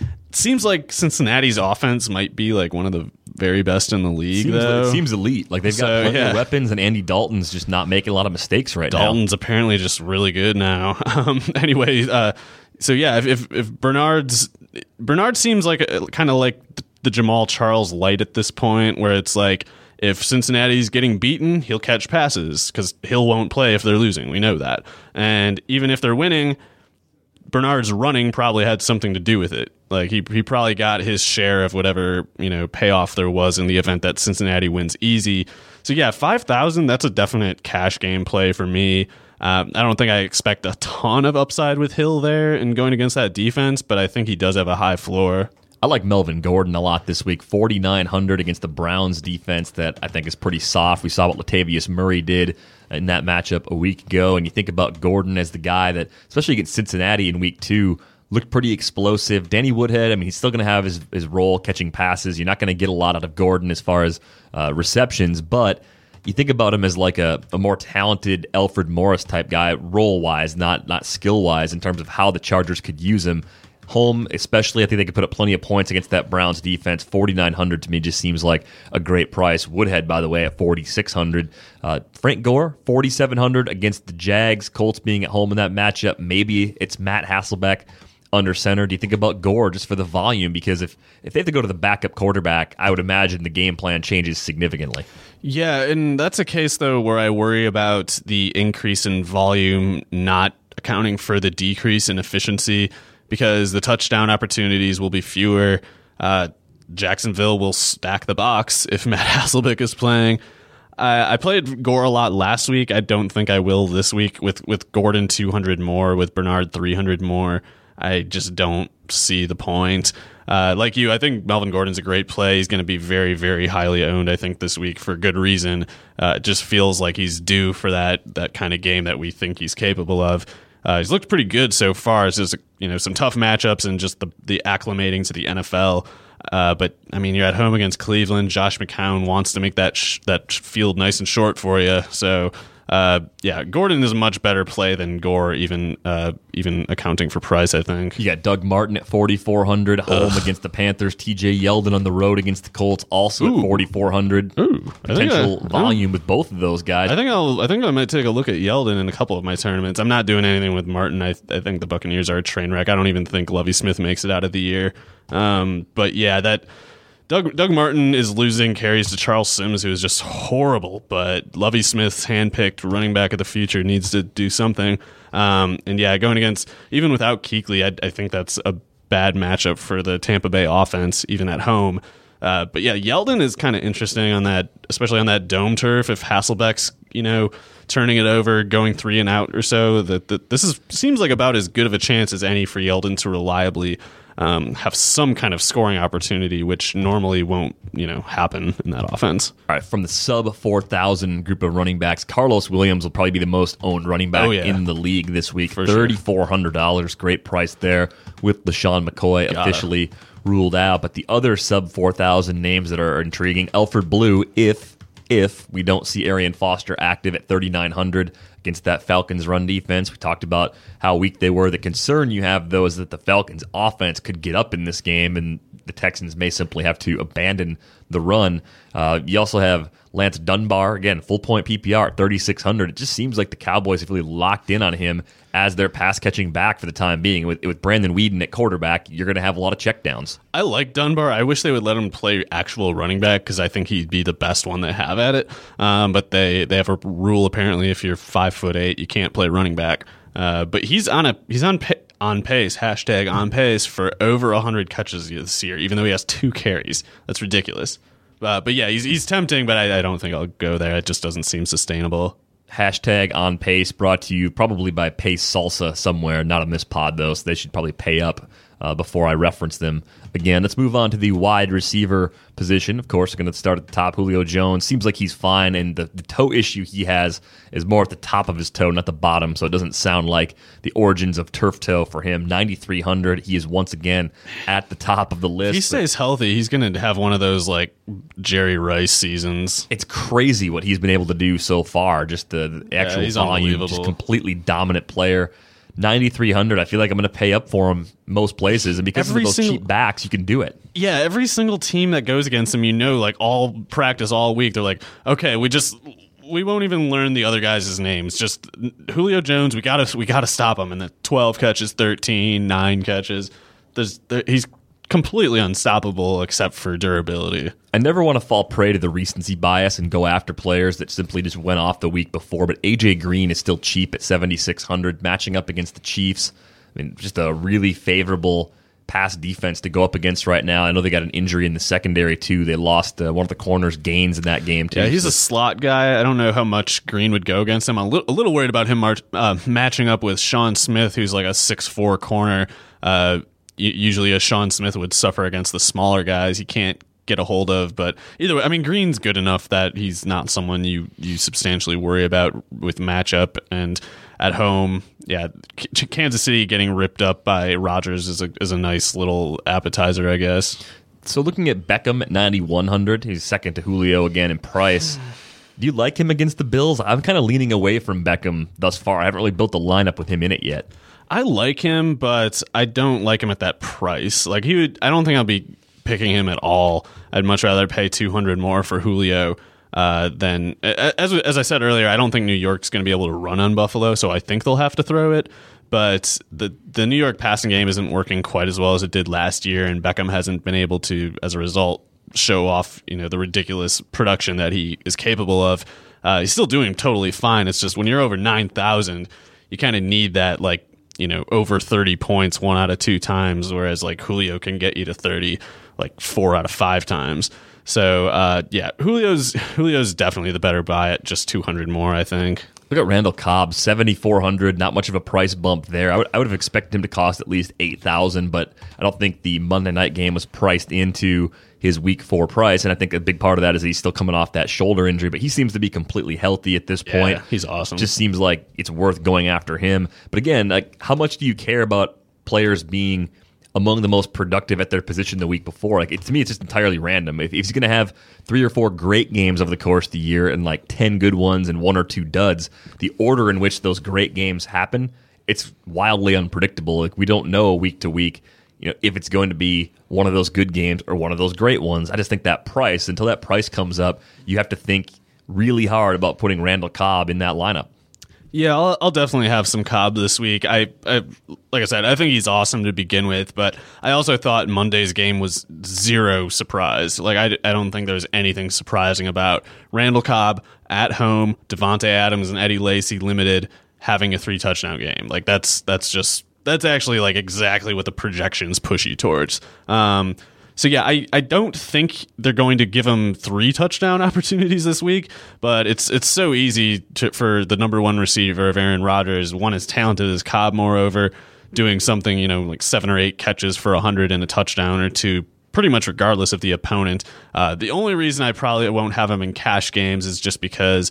It seems like Cincinnati's offense might be like one of the very best in the league. Seems, though. seems elite. Like they've got plenty yeah. of weapons, and Andy Dalton's just not making a lot of mistakes right now. Dalton's apparently just really good now. Um, anyway, uh, so yeah, if, if if Bernard's Bernard seems like kind of like the Jamaal Charles light at this point, where it's like if Cincinnati's getting beaten, he'll catch passes because Hill won't play if they're losing. We know that. And even if they're winning, Bernard's running probably had something to do with it. Like he he probably got his share of whatever you know payoff there was in the event that Cincinnati wins easy. So yeah, five thousand. That's a definite cash game play for me. Uh, I don't think I expect a ton of upside with Hill there and going against that defense, but I think he does have a high floor. I like Melvin Gordon a lot this week. 4,900 against the Browns defense that I think is pretty soft. We saw what Latavius Murray did in that matchup a week ago. And you think about Gordon as the guy that, especially against Cincinnati in week two, looked pretty explosive. Danny Woodhead, I mean, he's still going to have his, his role catching passes. You're not going to get a lot out of Gordon as far as uh, receptions, but you think about him as like a, a more talented Alfred Morris type guy, role wise, not not skill wise, in terms of how the Chargers could use him. Home, especially, I think they could put up plenty of points against that Browns defense. Forty nine hundred to me just seems like a great price. Woodhead, by the way, at forty six hundred. Uh, Frank Gore, forty seven hundred against the Jags. Colts being at home in that matchup. Maybe it's Matt Hasselbeck under center. Do you think about Gore just for the volume? Because if if they have to go to the backup quarterback, I would imagine the game plan changes significantly. Yeah, and that's a case though where I worry about the increase in volume not accounting for the decrease in efficiency because the touchdown opportunities will be fewer. Uh, Jacksonville will stack the box if Matt Hasselbeck is playing. I, played Gore a lot last week. I don't think I will this week with with Gordon 200 more, with Bernard 300 more. I just don't see the point. Uh, like you, I think Melvin Gordon's a great play. He's going to be very, very highly owned. I think this week for good reason. Uh, it just feels like he's due for that that kind of game that we think he's capable of. Uh, he's looked pretty good so far. It's just you know some tough matchups and just the the acclimating to the NFL. Uh, but I mean, you're at home against Cleveland. Josh McCown wants to make that sh- that field nice and short for you. So uh, yeah, Gordon is a much better play than Gore, even uh, even accounting for price. I think. You got Doug Martin at forty four hundred home Ugh. against the Panthers. T.J. Yeldon on the road against the Colts, also Ooh. at forty four hundred. Potential I, volume with both of those guys. I think I'll. I think I might take a look at Yeldon in a couple of my tournaments. I'm not doing anything with Martin. I, I think the Buccaneers are a train wreck. I don't even think Lovie Smith makes it out of the year. Um, but yeah, that Doug Doug Martin is losing carries to Charles Sims, who is just horrible. But Lovie Smith's handpicked running back of the future needs to do something. Um, and yeah, going against even without Kuechly, I, I, think that's a bad matchup for the Tampa Bay offense, even at home. Uh, but yeah, Yeldon is kind of interesting on that, especially on that dome turf. If Hasselbeck's you know turning it over, going three and out or so, that this is seems like about as good of a chance as any for Yeldon to reliably um, have some kind of scoring opportunity, which normally won't, you know, happen in that offense. All right, from the sub four thousand group of running backs, Karlos Williams will probably be the most owned running back oh, yeah. in the league this week. Thirty four hundred dollars, great price there with LeSean McCoy Got officially it. ruled out. But the other sub four thousand names that are intriguing: Alfred Blue, if if we don't see Arian Foster active at 3,900 against that Falcons run defense. We talked about how weak they were. The concern you have, though, is that the Falcons offense could get up in this game and the Texans may simply have to abandon the run. Uh, you also have Lance Dunbar, again, full point PPR, 3,600. It just seems like the Cowboys have really locked in on him as their pass catching back for the time being. With, with Brandon Weeden at quarterback, you're going to have a lot of checkdowns. I like Dunbar. I wish they would let him play actual running back because I think he'd be the best one they have at it. Um, but they, they have a rule apparently if you're five foot eight, you can't play running back. Uh, but he's on a he's on on pace hashtag on pace for over hundred catches this year, even though he has two carries. That's ridiculous. Uh, but yeah, he's he's tempting, but I, I don't think I'll go there. It just doesn't seem sustainable. Hashtag on pace brought to you probably by Pace Salsa somewhere, not on this pod though, so they should probably pay up uh, before I reference them again. Let's move on to the wide receiver position. Of course, we're going to start at the top. Julio Jones seems like he's fine, and the, the toe issue he has is more at the top of his toe, not the bottom. So it doesn't sound like the origins of turf toe for him. 9,300. He is once again at the top of the list. If He stays healthy. He's going to have one of those like Jerry Rice seasons. It's crazy what he's been able to do so far. Just the, the actual yeah, volume, just completely dominant player. 9300 i feel like i'm going to pay up for him most places and because every of those single, cheap backs you can do it. Yeah every single team that goes against him you know like all practice all week they're like okay we just we won't even learn the other guys' names. Just julio jones we gotta we gotta stop him and the 12 catches 13 9 catches. There's there, he's completely unstoppable except for durability. I never want to fall prey to the recency bias and go after players that simply just went off the week before, but AJ Green is still cheap at 7600 matching up against the Chiefs. I mean, just a really favorable pass defense to go up against right now. I know they got an injury in the secondary too. They lost uh, one of the corners gains in that game too. Yeah, he's a slot guy. I don't know how much Green would go against him. I'm a little, a little worried about him mar- uh, matching up with Sean Smith, who's like a six four corner. Uh, usually, a Sean Smith would suffer against the smaller guys. He can't get a hold of. But either way, I mean, Green's good enough that he's not someone you you substantially worry about with matchup and at home. Yeah, K- Kansas City getting ripped up by Rodgers is a is a nice little appetizer, I guess. So looking at Beckham at 9100, he's second to Julio again in price. Do you like him against the Bills? I'm kind of leaning away from Beckham thus far. I haven't really built a lineup with him in it yet. I like him, but I don't like him at that price. Like he would, I don't think I'll be picking him at all. I'd much rather pay 200 more for Julio uh, then, as as I said earlier, I don't think New York's going to be able to run on Buffalo, so I think they'll have to throw it. But the the New York passing game isn't working quite as well as it did last year, and Beckham hasn't been able to, as a result, show off you know the ridiculous production that he is capable of. Uh, he's still doing totally fine. It's just when you're over nine thousand, you kind of need that like you know over 30 points one out of two times whereas like julio can get you to 30 like four out of five times so uh, yeah, Julio's Julio's definitely the better buy at just two hundred more. I think. Look at Randall Cobb, seventy four hundred. Not much of a price bump there. I would, I would have expected him to cost at least eight thousand, but I don't think the Monday night game was priced into his week four price. And I think a big part of that is he's still coming off that shoulder injury, but he seems to be completely healthy at this point. He's awesome. Just seems like it's worth going after him. But again, like how much do you care about players being among the most productive at their position the week before. Like it, to me, it's just entirely random. If, if he's going to have three or four great games over the course of the year and like ten good ones and one or two duds, the order in which those great games happen, it's wildly unpredictable. Like we don't know week to week, you know, if it's going to be one of those good games or one of those great ones. I just think that price, until that price comes up, you have to think really hard about putting Randall Cobb in that lineup. Yeah, I'll, I'll, definitely have some Cobb this week. I, I, like I said, I think he's awesome to begin with, but I also thought Monday's game was zero surprise. Like I, I don't think there's anything surprising about Randall Cobb at home, Davante Adams and Eddie Lacy limited having a three touchdown game. Like that's that's just that's actually like exactly what the projections push you towards. Um, so yeah, I, I don't think they're going to give him three touchdown opportunities this week, but it's it's so easy to, for the number one receiver of Aaron Rodgers, one as talented as Cobb, moreover, doing something you know like seven or eight catches for hundred and a touchdown or two. Pretty much regardless of the opponent. Uh, the only reason I probably won't have him in cash games is just because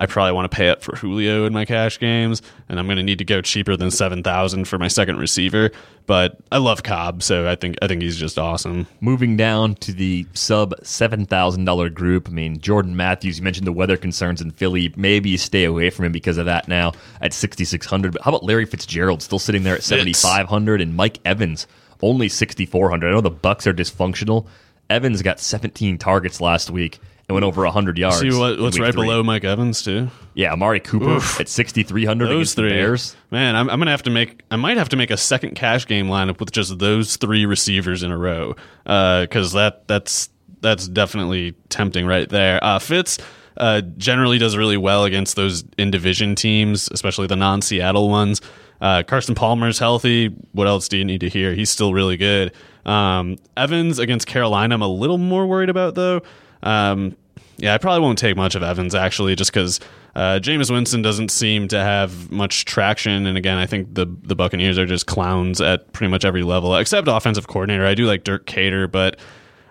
I probably want to pay up for Julio in my cash games, and I'm going to need to go cheaper than seven thousand for my second receiver. But I love Cobb, so I think I think he's just awesome. Moving down to the sub seven thousand dollar group. I mean, Jordan Matthews. You mentioned the weather concerns in Philly. Maybe you stay away from him because of that now at sixty six hundred. But how about Larry Fitzgerald still sitting there at seventy five hundred, and Mike Evans only sixty four hundred. I know the Bucs are dysfunctional. Evans got 17 targets last week and went over 100 yards. See what, what's right three. below Mike Evans too? Yeah, Amari Cooper Oof. at 6,300 those three. Bears. Man, I'm, I'm, gonna have to make. I might have to make a second cash game lineup with just those three receivers in a row, because uh, that that's that's definitely tempting right there. Uh, Fitz. Uh, generally does really well against those in division teams, especially the non Seattle ones. Uh, Carson Palmer's healthy. What else do you need to hear? He's still really good. Um, Evans against Carolina, I'm a little more worried about though. Um, yeah, I probably won't take much of Evans actually, just because uh, Winston doesn't seem to have much traction. And again, I think the the Buccaneers are just clowns at pretty much every level, except offensive coordinator. I do like Dirk Koetter, but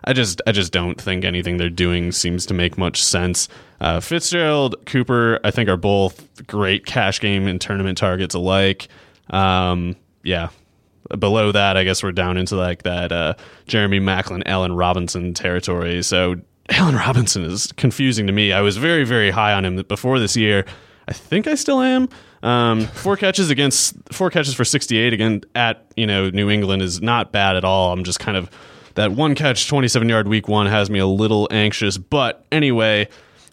I just I just don't think anything they're doing seems to make much sense. Uh, Fitzgerald, Cooper, I think are both great cash game and tournament targets alike. Um, yeah, below that, I guess we're down into like that uh, Jeremy Maclin, Allen Robinson territory. So Allen Robinson is confusing to me. I was very, very high on him before this year. I think I still am. Um, four catches against four catches for 68 again at you know New England is not bad at all. I'm just kind of that one catch 27 yard week one has me a little anxious. But anyway,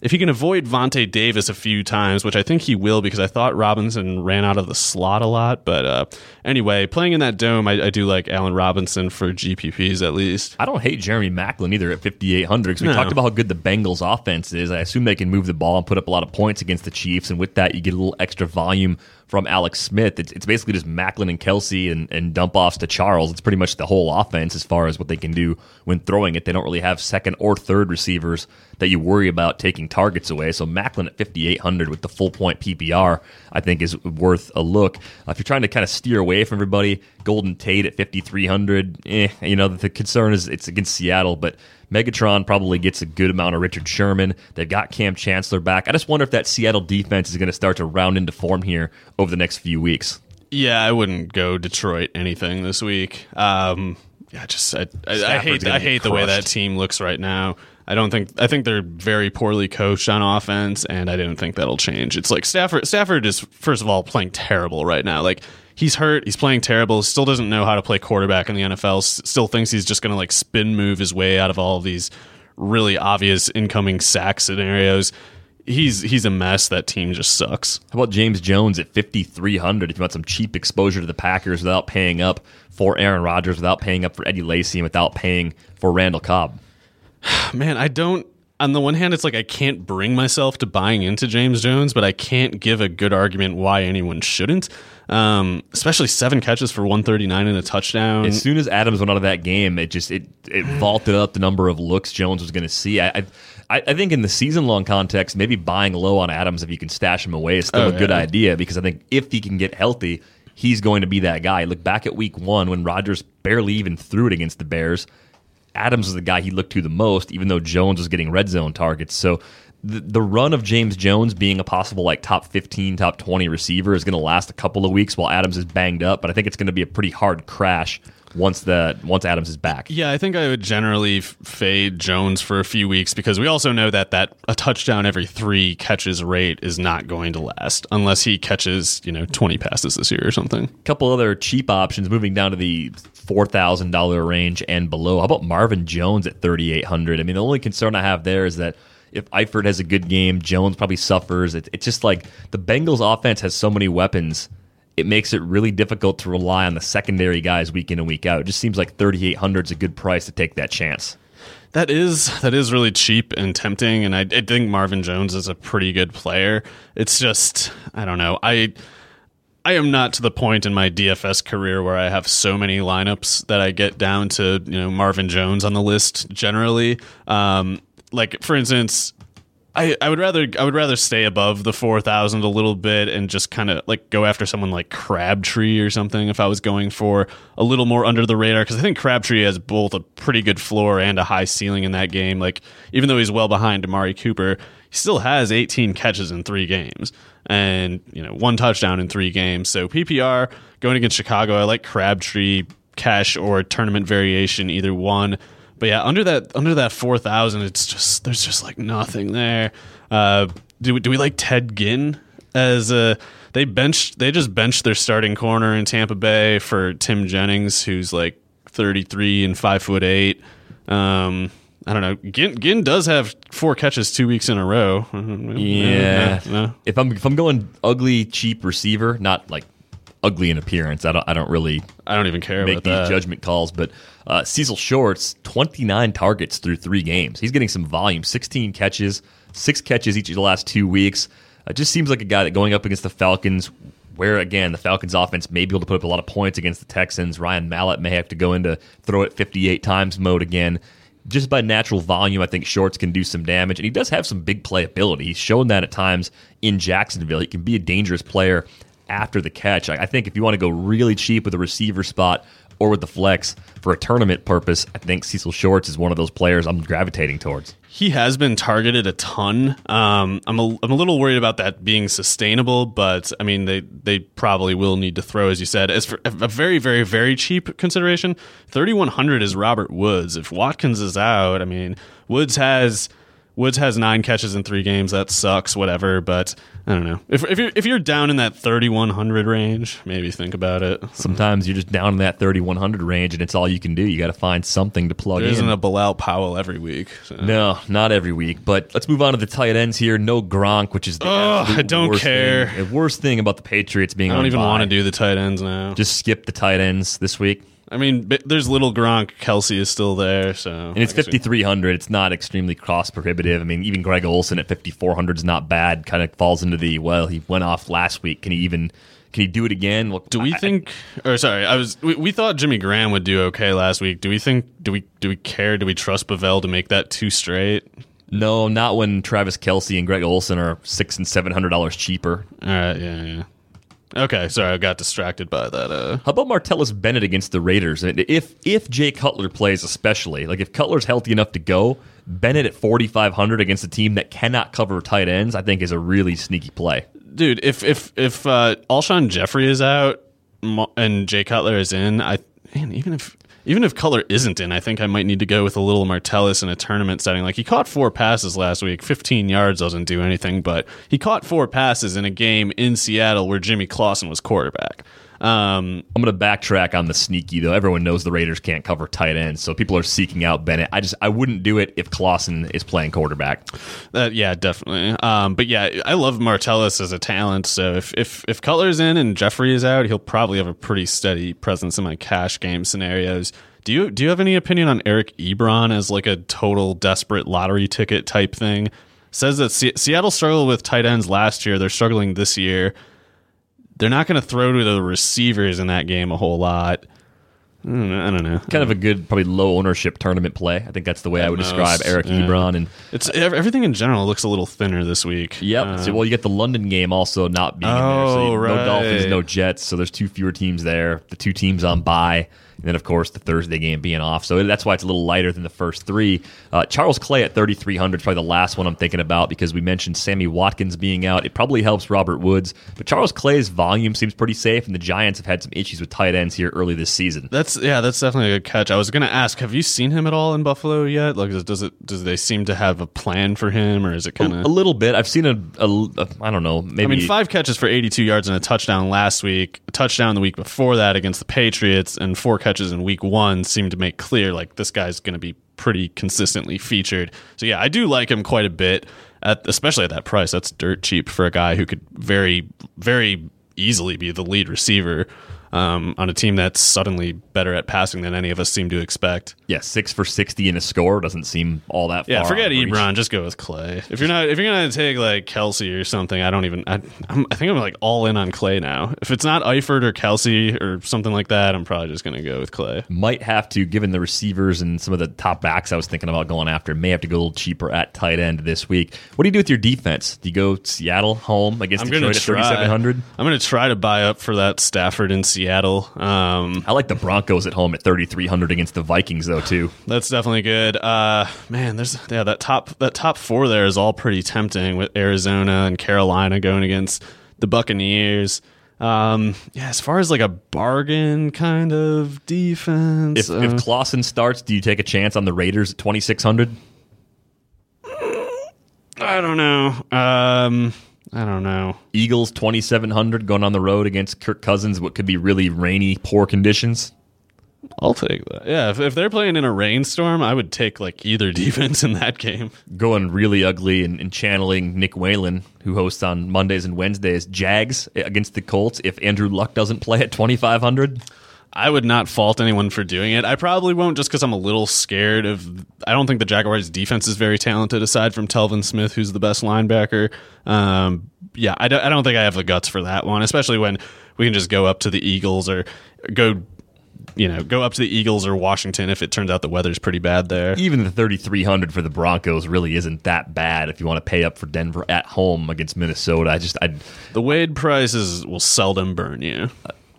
if he can avoid Vontae Davis a few times, which I think he will because I thought Robinson ran out of the slot a lot. But uh, anyway, playing in that dome, I, I, do like Allen Robinson for GPPs at least. I don't hate Jeremy Maclin either at 5,800 because we no. talked about how good the Bengals offense is. I assume they can move the ball and put up a lot of points against the Chiefs. And with that, you get a little extra volume from Alex Smith. It's, it's basically just Maclin and Kelce and, and dump offs to Charles. It's pretty much the whole offense as far as what they can do when throwing it. They don't really have second or third receivers that you worry about taking targets away. So Maclin at 5,800 with the full point PPR, I think is worth a look. Uh, if you're trying to kind of steer away from everybody, Golden Tate at 5,300, eh, you know, the concern is it's against Seattle, but Megatron probably gets a good amount of Richard Sherman. They've got Kam Chancellor back. I just wonder if that Seattle defense is going to start to round into form here over the next few weeks. Yeah, I wouldn't go Detroit anything this week. Um, yeah, just I, I, I hate I hate the way that team looks right now. I don't think I think they're very poorly coached on offense, and I didn't think that'll change. It's like Stafford. Stafford is first of all playing terrible right now. Like he's hurt, he's playing terrible, still doesn't know how to play quarterback in the NFL. Still thinks he's just going to like spin move his way out of all of these really obvious incoming sack scenarios. He's he's a mess. That team just sucks. How about James Jones at fifty three hundred? If you want some cheap exposure to the Packers without paying up for Aaron Rodgers, without paying up for Eddie Lacy, and without paying for Randall Cobb. Man, I don't. On the one hand, it's like I can't bring myself to buying into James Jones, but I can't give a good argument why anyone shouldn't. Um, especially seven catches for 139 and a touchdown. As soon as Adams went out of that game, it just it it vaulted up the number of looks Jones was going to see. I, I I think in the season long context, maybe buying low on Adams if you can stash him away is still oh, a good idea because I think if he can get healthy, he's going to be that guy. Look back at week one when Rodgers barely even threw it against the Bears. Adams was the guy he looked to the most, even though Jones was getting red zone targets. So the, the run of James Jones being a possible like top 15, top 20 receiver is going to last a couple of weeks while Adams is banged up, but I think it's going to be a pretty hard crash once the once Adams is back. Yeah, I think I would generally fade Jones for a few weeks because we also know that that a touchdown every 3 catches rate is not going to last unless he catches, you know, 20 passes this year or something. A couple other cheap options moving down to the $4,000 range and below. How about Marvin Jones at 3800? I mean, the only concern I have there is that if Eifert has a good game, Jones probably suffers. It, it's just like the Bengals offense has so many weapons it makes it really difficult to rely on the secondary guys week in and week out. It just seems like 3800 is a good price to take that chance. That is that is really cheap and tempting, and I, I think Marvin Jones is a pretty good player. It's just I don't know. I I am not to the point in my DFS career where I have so many lineups that I get down to you know Marvin Jones on the list generally. Um, like for instance, I, I would rather I would rather stay above the four thousand a little bit and just kind of like go after someone like Crabtree or something if I was going for a little more under the radar because I think Crabtree has both a pretty good floor and a high ceiling in that game. Like even though he's well behind Amari Cooper, he still has 18 catches in three games and you know one touchdown in three games. So PPR going against Chicago, I like Crabtree cash or tournament variation either one. But yeah, under that under that four thousand, it's just there's just like nothing there. Uh, do we, do we like Ted Ginn as a they benched they just benched their starting corner in Tampa Bay for Tim Jennings, who's like thirty three and five foot eight. Um, I don't know. Ginn, Ginn does have four catches two weeks in a row. Yeah. No, no. If I'm if I'm going ugly cheap receiver, not like ugly in appearance. I don't. I don't really. I don't even care make these that. judgment calls. But uh, Cecil Shorts, twenty nine targets through three games. He's getting some volume. Sixteen catches, six catches each of the last two weeks. It uh, just seems like a guy that going up against the Falcons, where again the Falcons offense may be able to put up a lot of points against the Texans. Ryan Mallett may have to go into throw it fifty eight times mode again. Just by natural volume, I think Shorts can do some damage, and he does have some big playability. He's shown that at times in Jacksonville. He can be a dangerous player after the catch. I, think if you want to go really cheap with a receiver spot or with the flex for a tournament purpose, I think Cecil Shorts is one of those players I'm gravitating towards. He has been targeted a ton. Um, I'm a, I'm a little worried about that being sustainable, but I mean they they probably will need to throw, as you said. As for a very very very cheap consideration, 3100 is Robert Woods. If Watkins is out, I mean Woods has Woods has nine catches in three games. That sucks. Whatever, but I don't know. If if you're if you're down in that 3100 range, maybe think about it. Sometimes you're just down in that 3100 range, and it's all you can do. You got to find something to plug There in. isn't a Bilal Powell every week. so. no, not every week. But let's move on to the tight ends here. No Gronk, which is the Ugh, I don't worst care. Thing. The worst thing about the Patriots being I don't on even want to do the tight ends now. Just skip the tight ends this week. I mean, there's little Gronk. Kelce is still there, so And it's I guess we- 5,300. It's not extremely cost prohibitive. I mean, even Greg Olsen at 5,400 is not bad. Kind of falls into the, well, he went off last week. Can he even, can he do it again? Well, Do we I- think? Or sorry, I was. We, we thought Jimmy Graham would do okay last week. Do we think? Do we? Do we care? Do we trust Pavel to make that two straight? No, not when Travis Kelce and Greg Olsen are six and seven hundred dollars cheaper. All right, yeah, yeah. Okay, sorry, I got distracted by that. Uh, How about Martellus Bennett against the Raiders? And If if Jay Cutler plays, especially like if Cutler's healthy enough to go, Bennett at forty five hundred against a team that cannot cover tight ends, I think is a really sneaky play. dude, if if if uh, Alshon Jeffery is out and Jay Cutler is in, I man, even if even if color isn't in, I think I might need to go with a little Martellus in a tournament setting. Like he caught four passes last week, 15 yards doesn't do anything, but he caught four passes in a game in Seattle where Jimmy Clausen was quarterback. Um, I'm going to backtrack on the sneaky though. Everyone knows the Raiders can't cover tight ends, so people are seeking out Bennett. I just I wouldn't do it if Clausen is playing quarterback. Uh, yeah, definitely. Um, but yeah, I love Martellus as a talent. So if if if Cutler's in and Jeffery is out, he'll probably have a pretty steady presence in my cash game scenarios. Do you do you have any opinion on Eric Ebron as like a total desperate lottery ticket type thing? Says that Se- Seattle struggled with tight ends last year. They're struggling this year. They're not going to throw to the receivers in that game a whole lot. I don't know. I don't know. Kind of a good, probably low ownership tournament play. I think that's the way I would most, describe Eric yeah. Ebron. And It's everything in general looks a little thinner this week. Yep. Uh, so, well, you get the London game also not being in there. So Oh, you- no. Dolphins, no Jets. So there's two fewer teams there. The two teams on bye. And then, of course, the Thursday game being off. So that's why it's a little lighter than the first three. Uh, Charles Clay at 3,300 is probably the last one I'm thinking about because we mentioned Sammy Watkins being out. It probably helps Robert Woods. But Charles Clay's volume seems pretty safe, and the Giants have had some issues with tight ends here early this season. That's yeah, that's definitely a good catch. I was gonna ask, have you seen him at all in Buffalo yet? Like, does it does they seem to have a plan for him, or is it kind of. a of? little bit. I've seen a, a, a I don't know, maybe I mean, five catches for 82 yards and a touchdown last week, a touchdown the week before that against the Patriots, and four catches in week one seem to make clear like this guy's going to be pretty consistently featured. So yeah, I do like him quite a bit, at, especially at that price. That's dirt cheap for a guy who could very, very easily be the lead receiver um, on a team that's suddenly better at passing than any of us seem to expect. yeah, six for 60 in a score doesn't seem all that Yeah, forget reach. Ebron. Just go with Clay. If you're not, if you're gonna take like Kelce or something, I don't even. I, I'm, I think I'm like all in on Clay now. If it's not Eifert or Kelce or something like that, I'm probably just gonna go with Clay. might have to, given the receivers and some of the top backs I was thinking about going after, may have to go a little cheaper at tight end this week. What do you do with your defense? Do you go Seattle home against I'm Detroit at try. 3,700? I'm gonna try to buy up for that Stafford in Seattle. Um, I like the Broncos at home at 3,300 against the Vikings, though, too. that's definitely good. Uh, man, there's yeah that top that top four there is all pretty tempting with Arizona and Carolina going against the Buccaneers. Um, yeah, as far as like a bargain kind of defense, If, uh, if Clausen starts, do you take a chance on the Raiders at 2,600? I don't know. Um, I don't know. Eagles 2,700 going on the road against Kirk Cousins, what could be really rainy, poor conditions? I'll take that. Yeah, if, if they're playing in a rainstorm, I would take like either defense in that game. going really ugly and, and channeling Nick Whalen, who hosts on Mondays and Wednesdays, Jags against the Colts. If Andrew Luck doesn't play at 2,500, I would not fault anyone for doing it. I probably won't just because I'm a little scared of. I don't think the Jaguars' defense is very talented aside from Telvin Smith, who's the best linebacker. Um, yeah, I don't, I don't think I have the guts for that one, especially when we can just go up to the Eagles or go, you know, go up to the Eagles or Washington if it turns out the weather's pretty bad there. even the 3,300 for the Broncos really isn't that bad if you want to pay up for Denver at home against Minnesota. I just, I, The Wade prices will seldom burn you.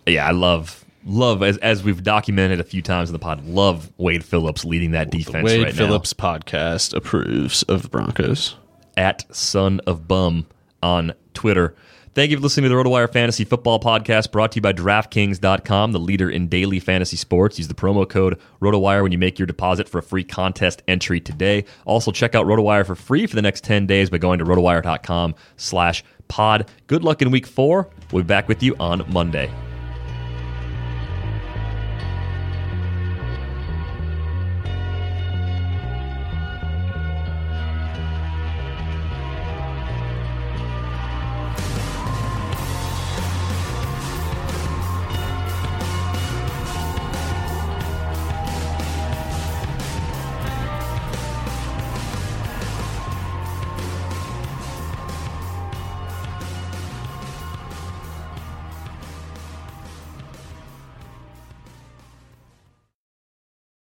yeah, I love. Love as as we've documented a few times in the pod. Love Wade Phillips leading that defense Wade right Phillips podcast approves of the Broncos. At son of bum on Twitter. Thank you for listening to the RotoWire Fantasy Football Podcast brought to you by DraftKings.com, the leader in daily fantasy sports. Use the promo code RotoWire when you make your deposit for a free contest entry today. Also, check out RotoWire for free for the next 10 days by going to RotoWire.com slash pod. Good luck in week four. We'll be back with you on Monday.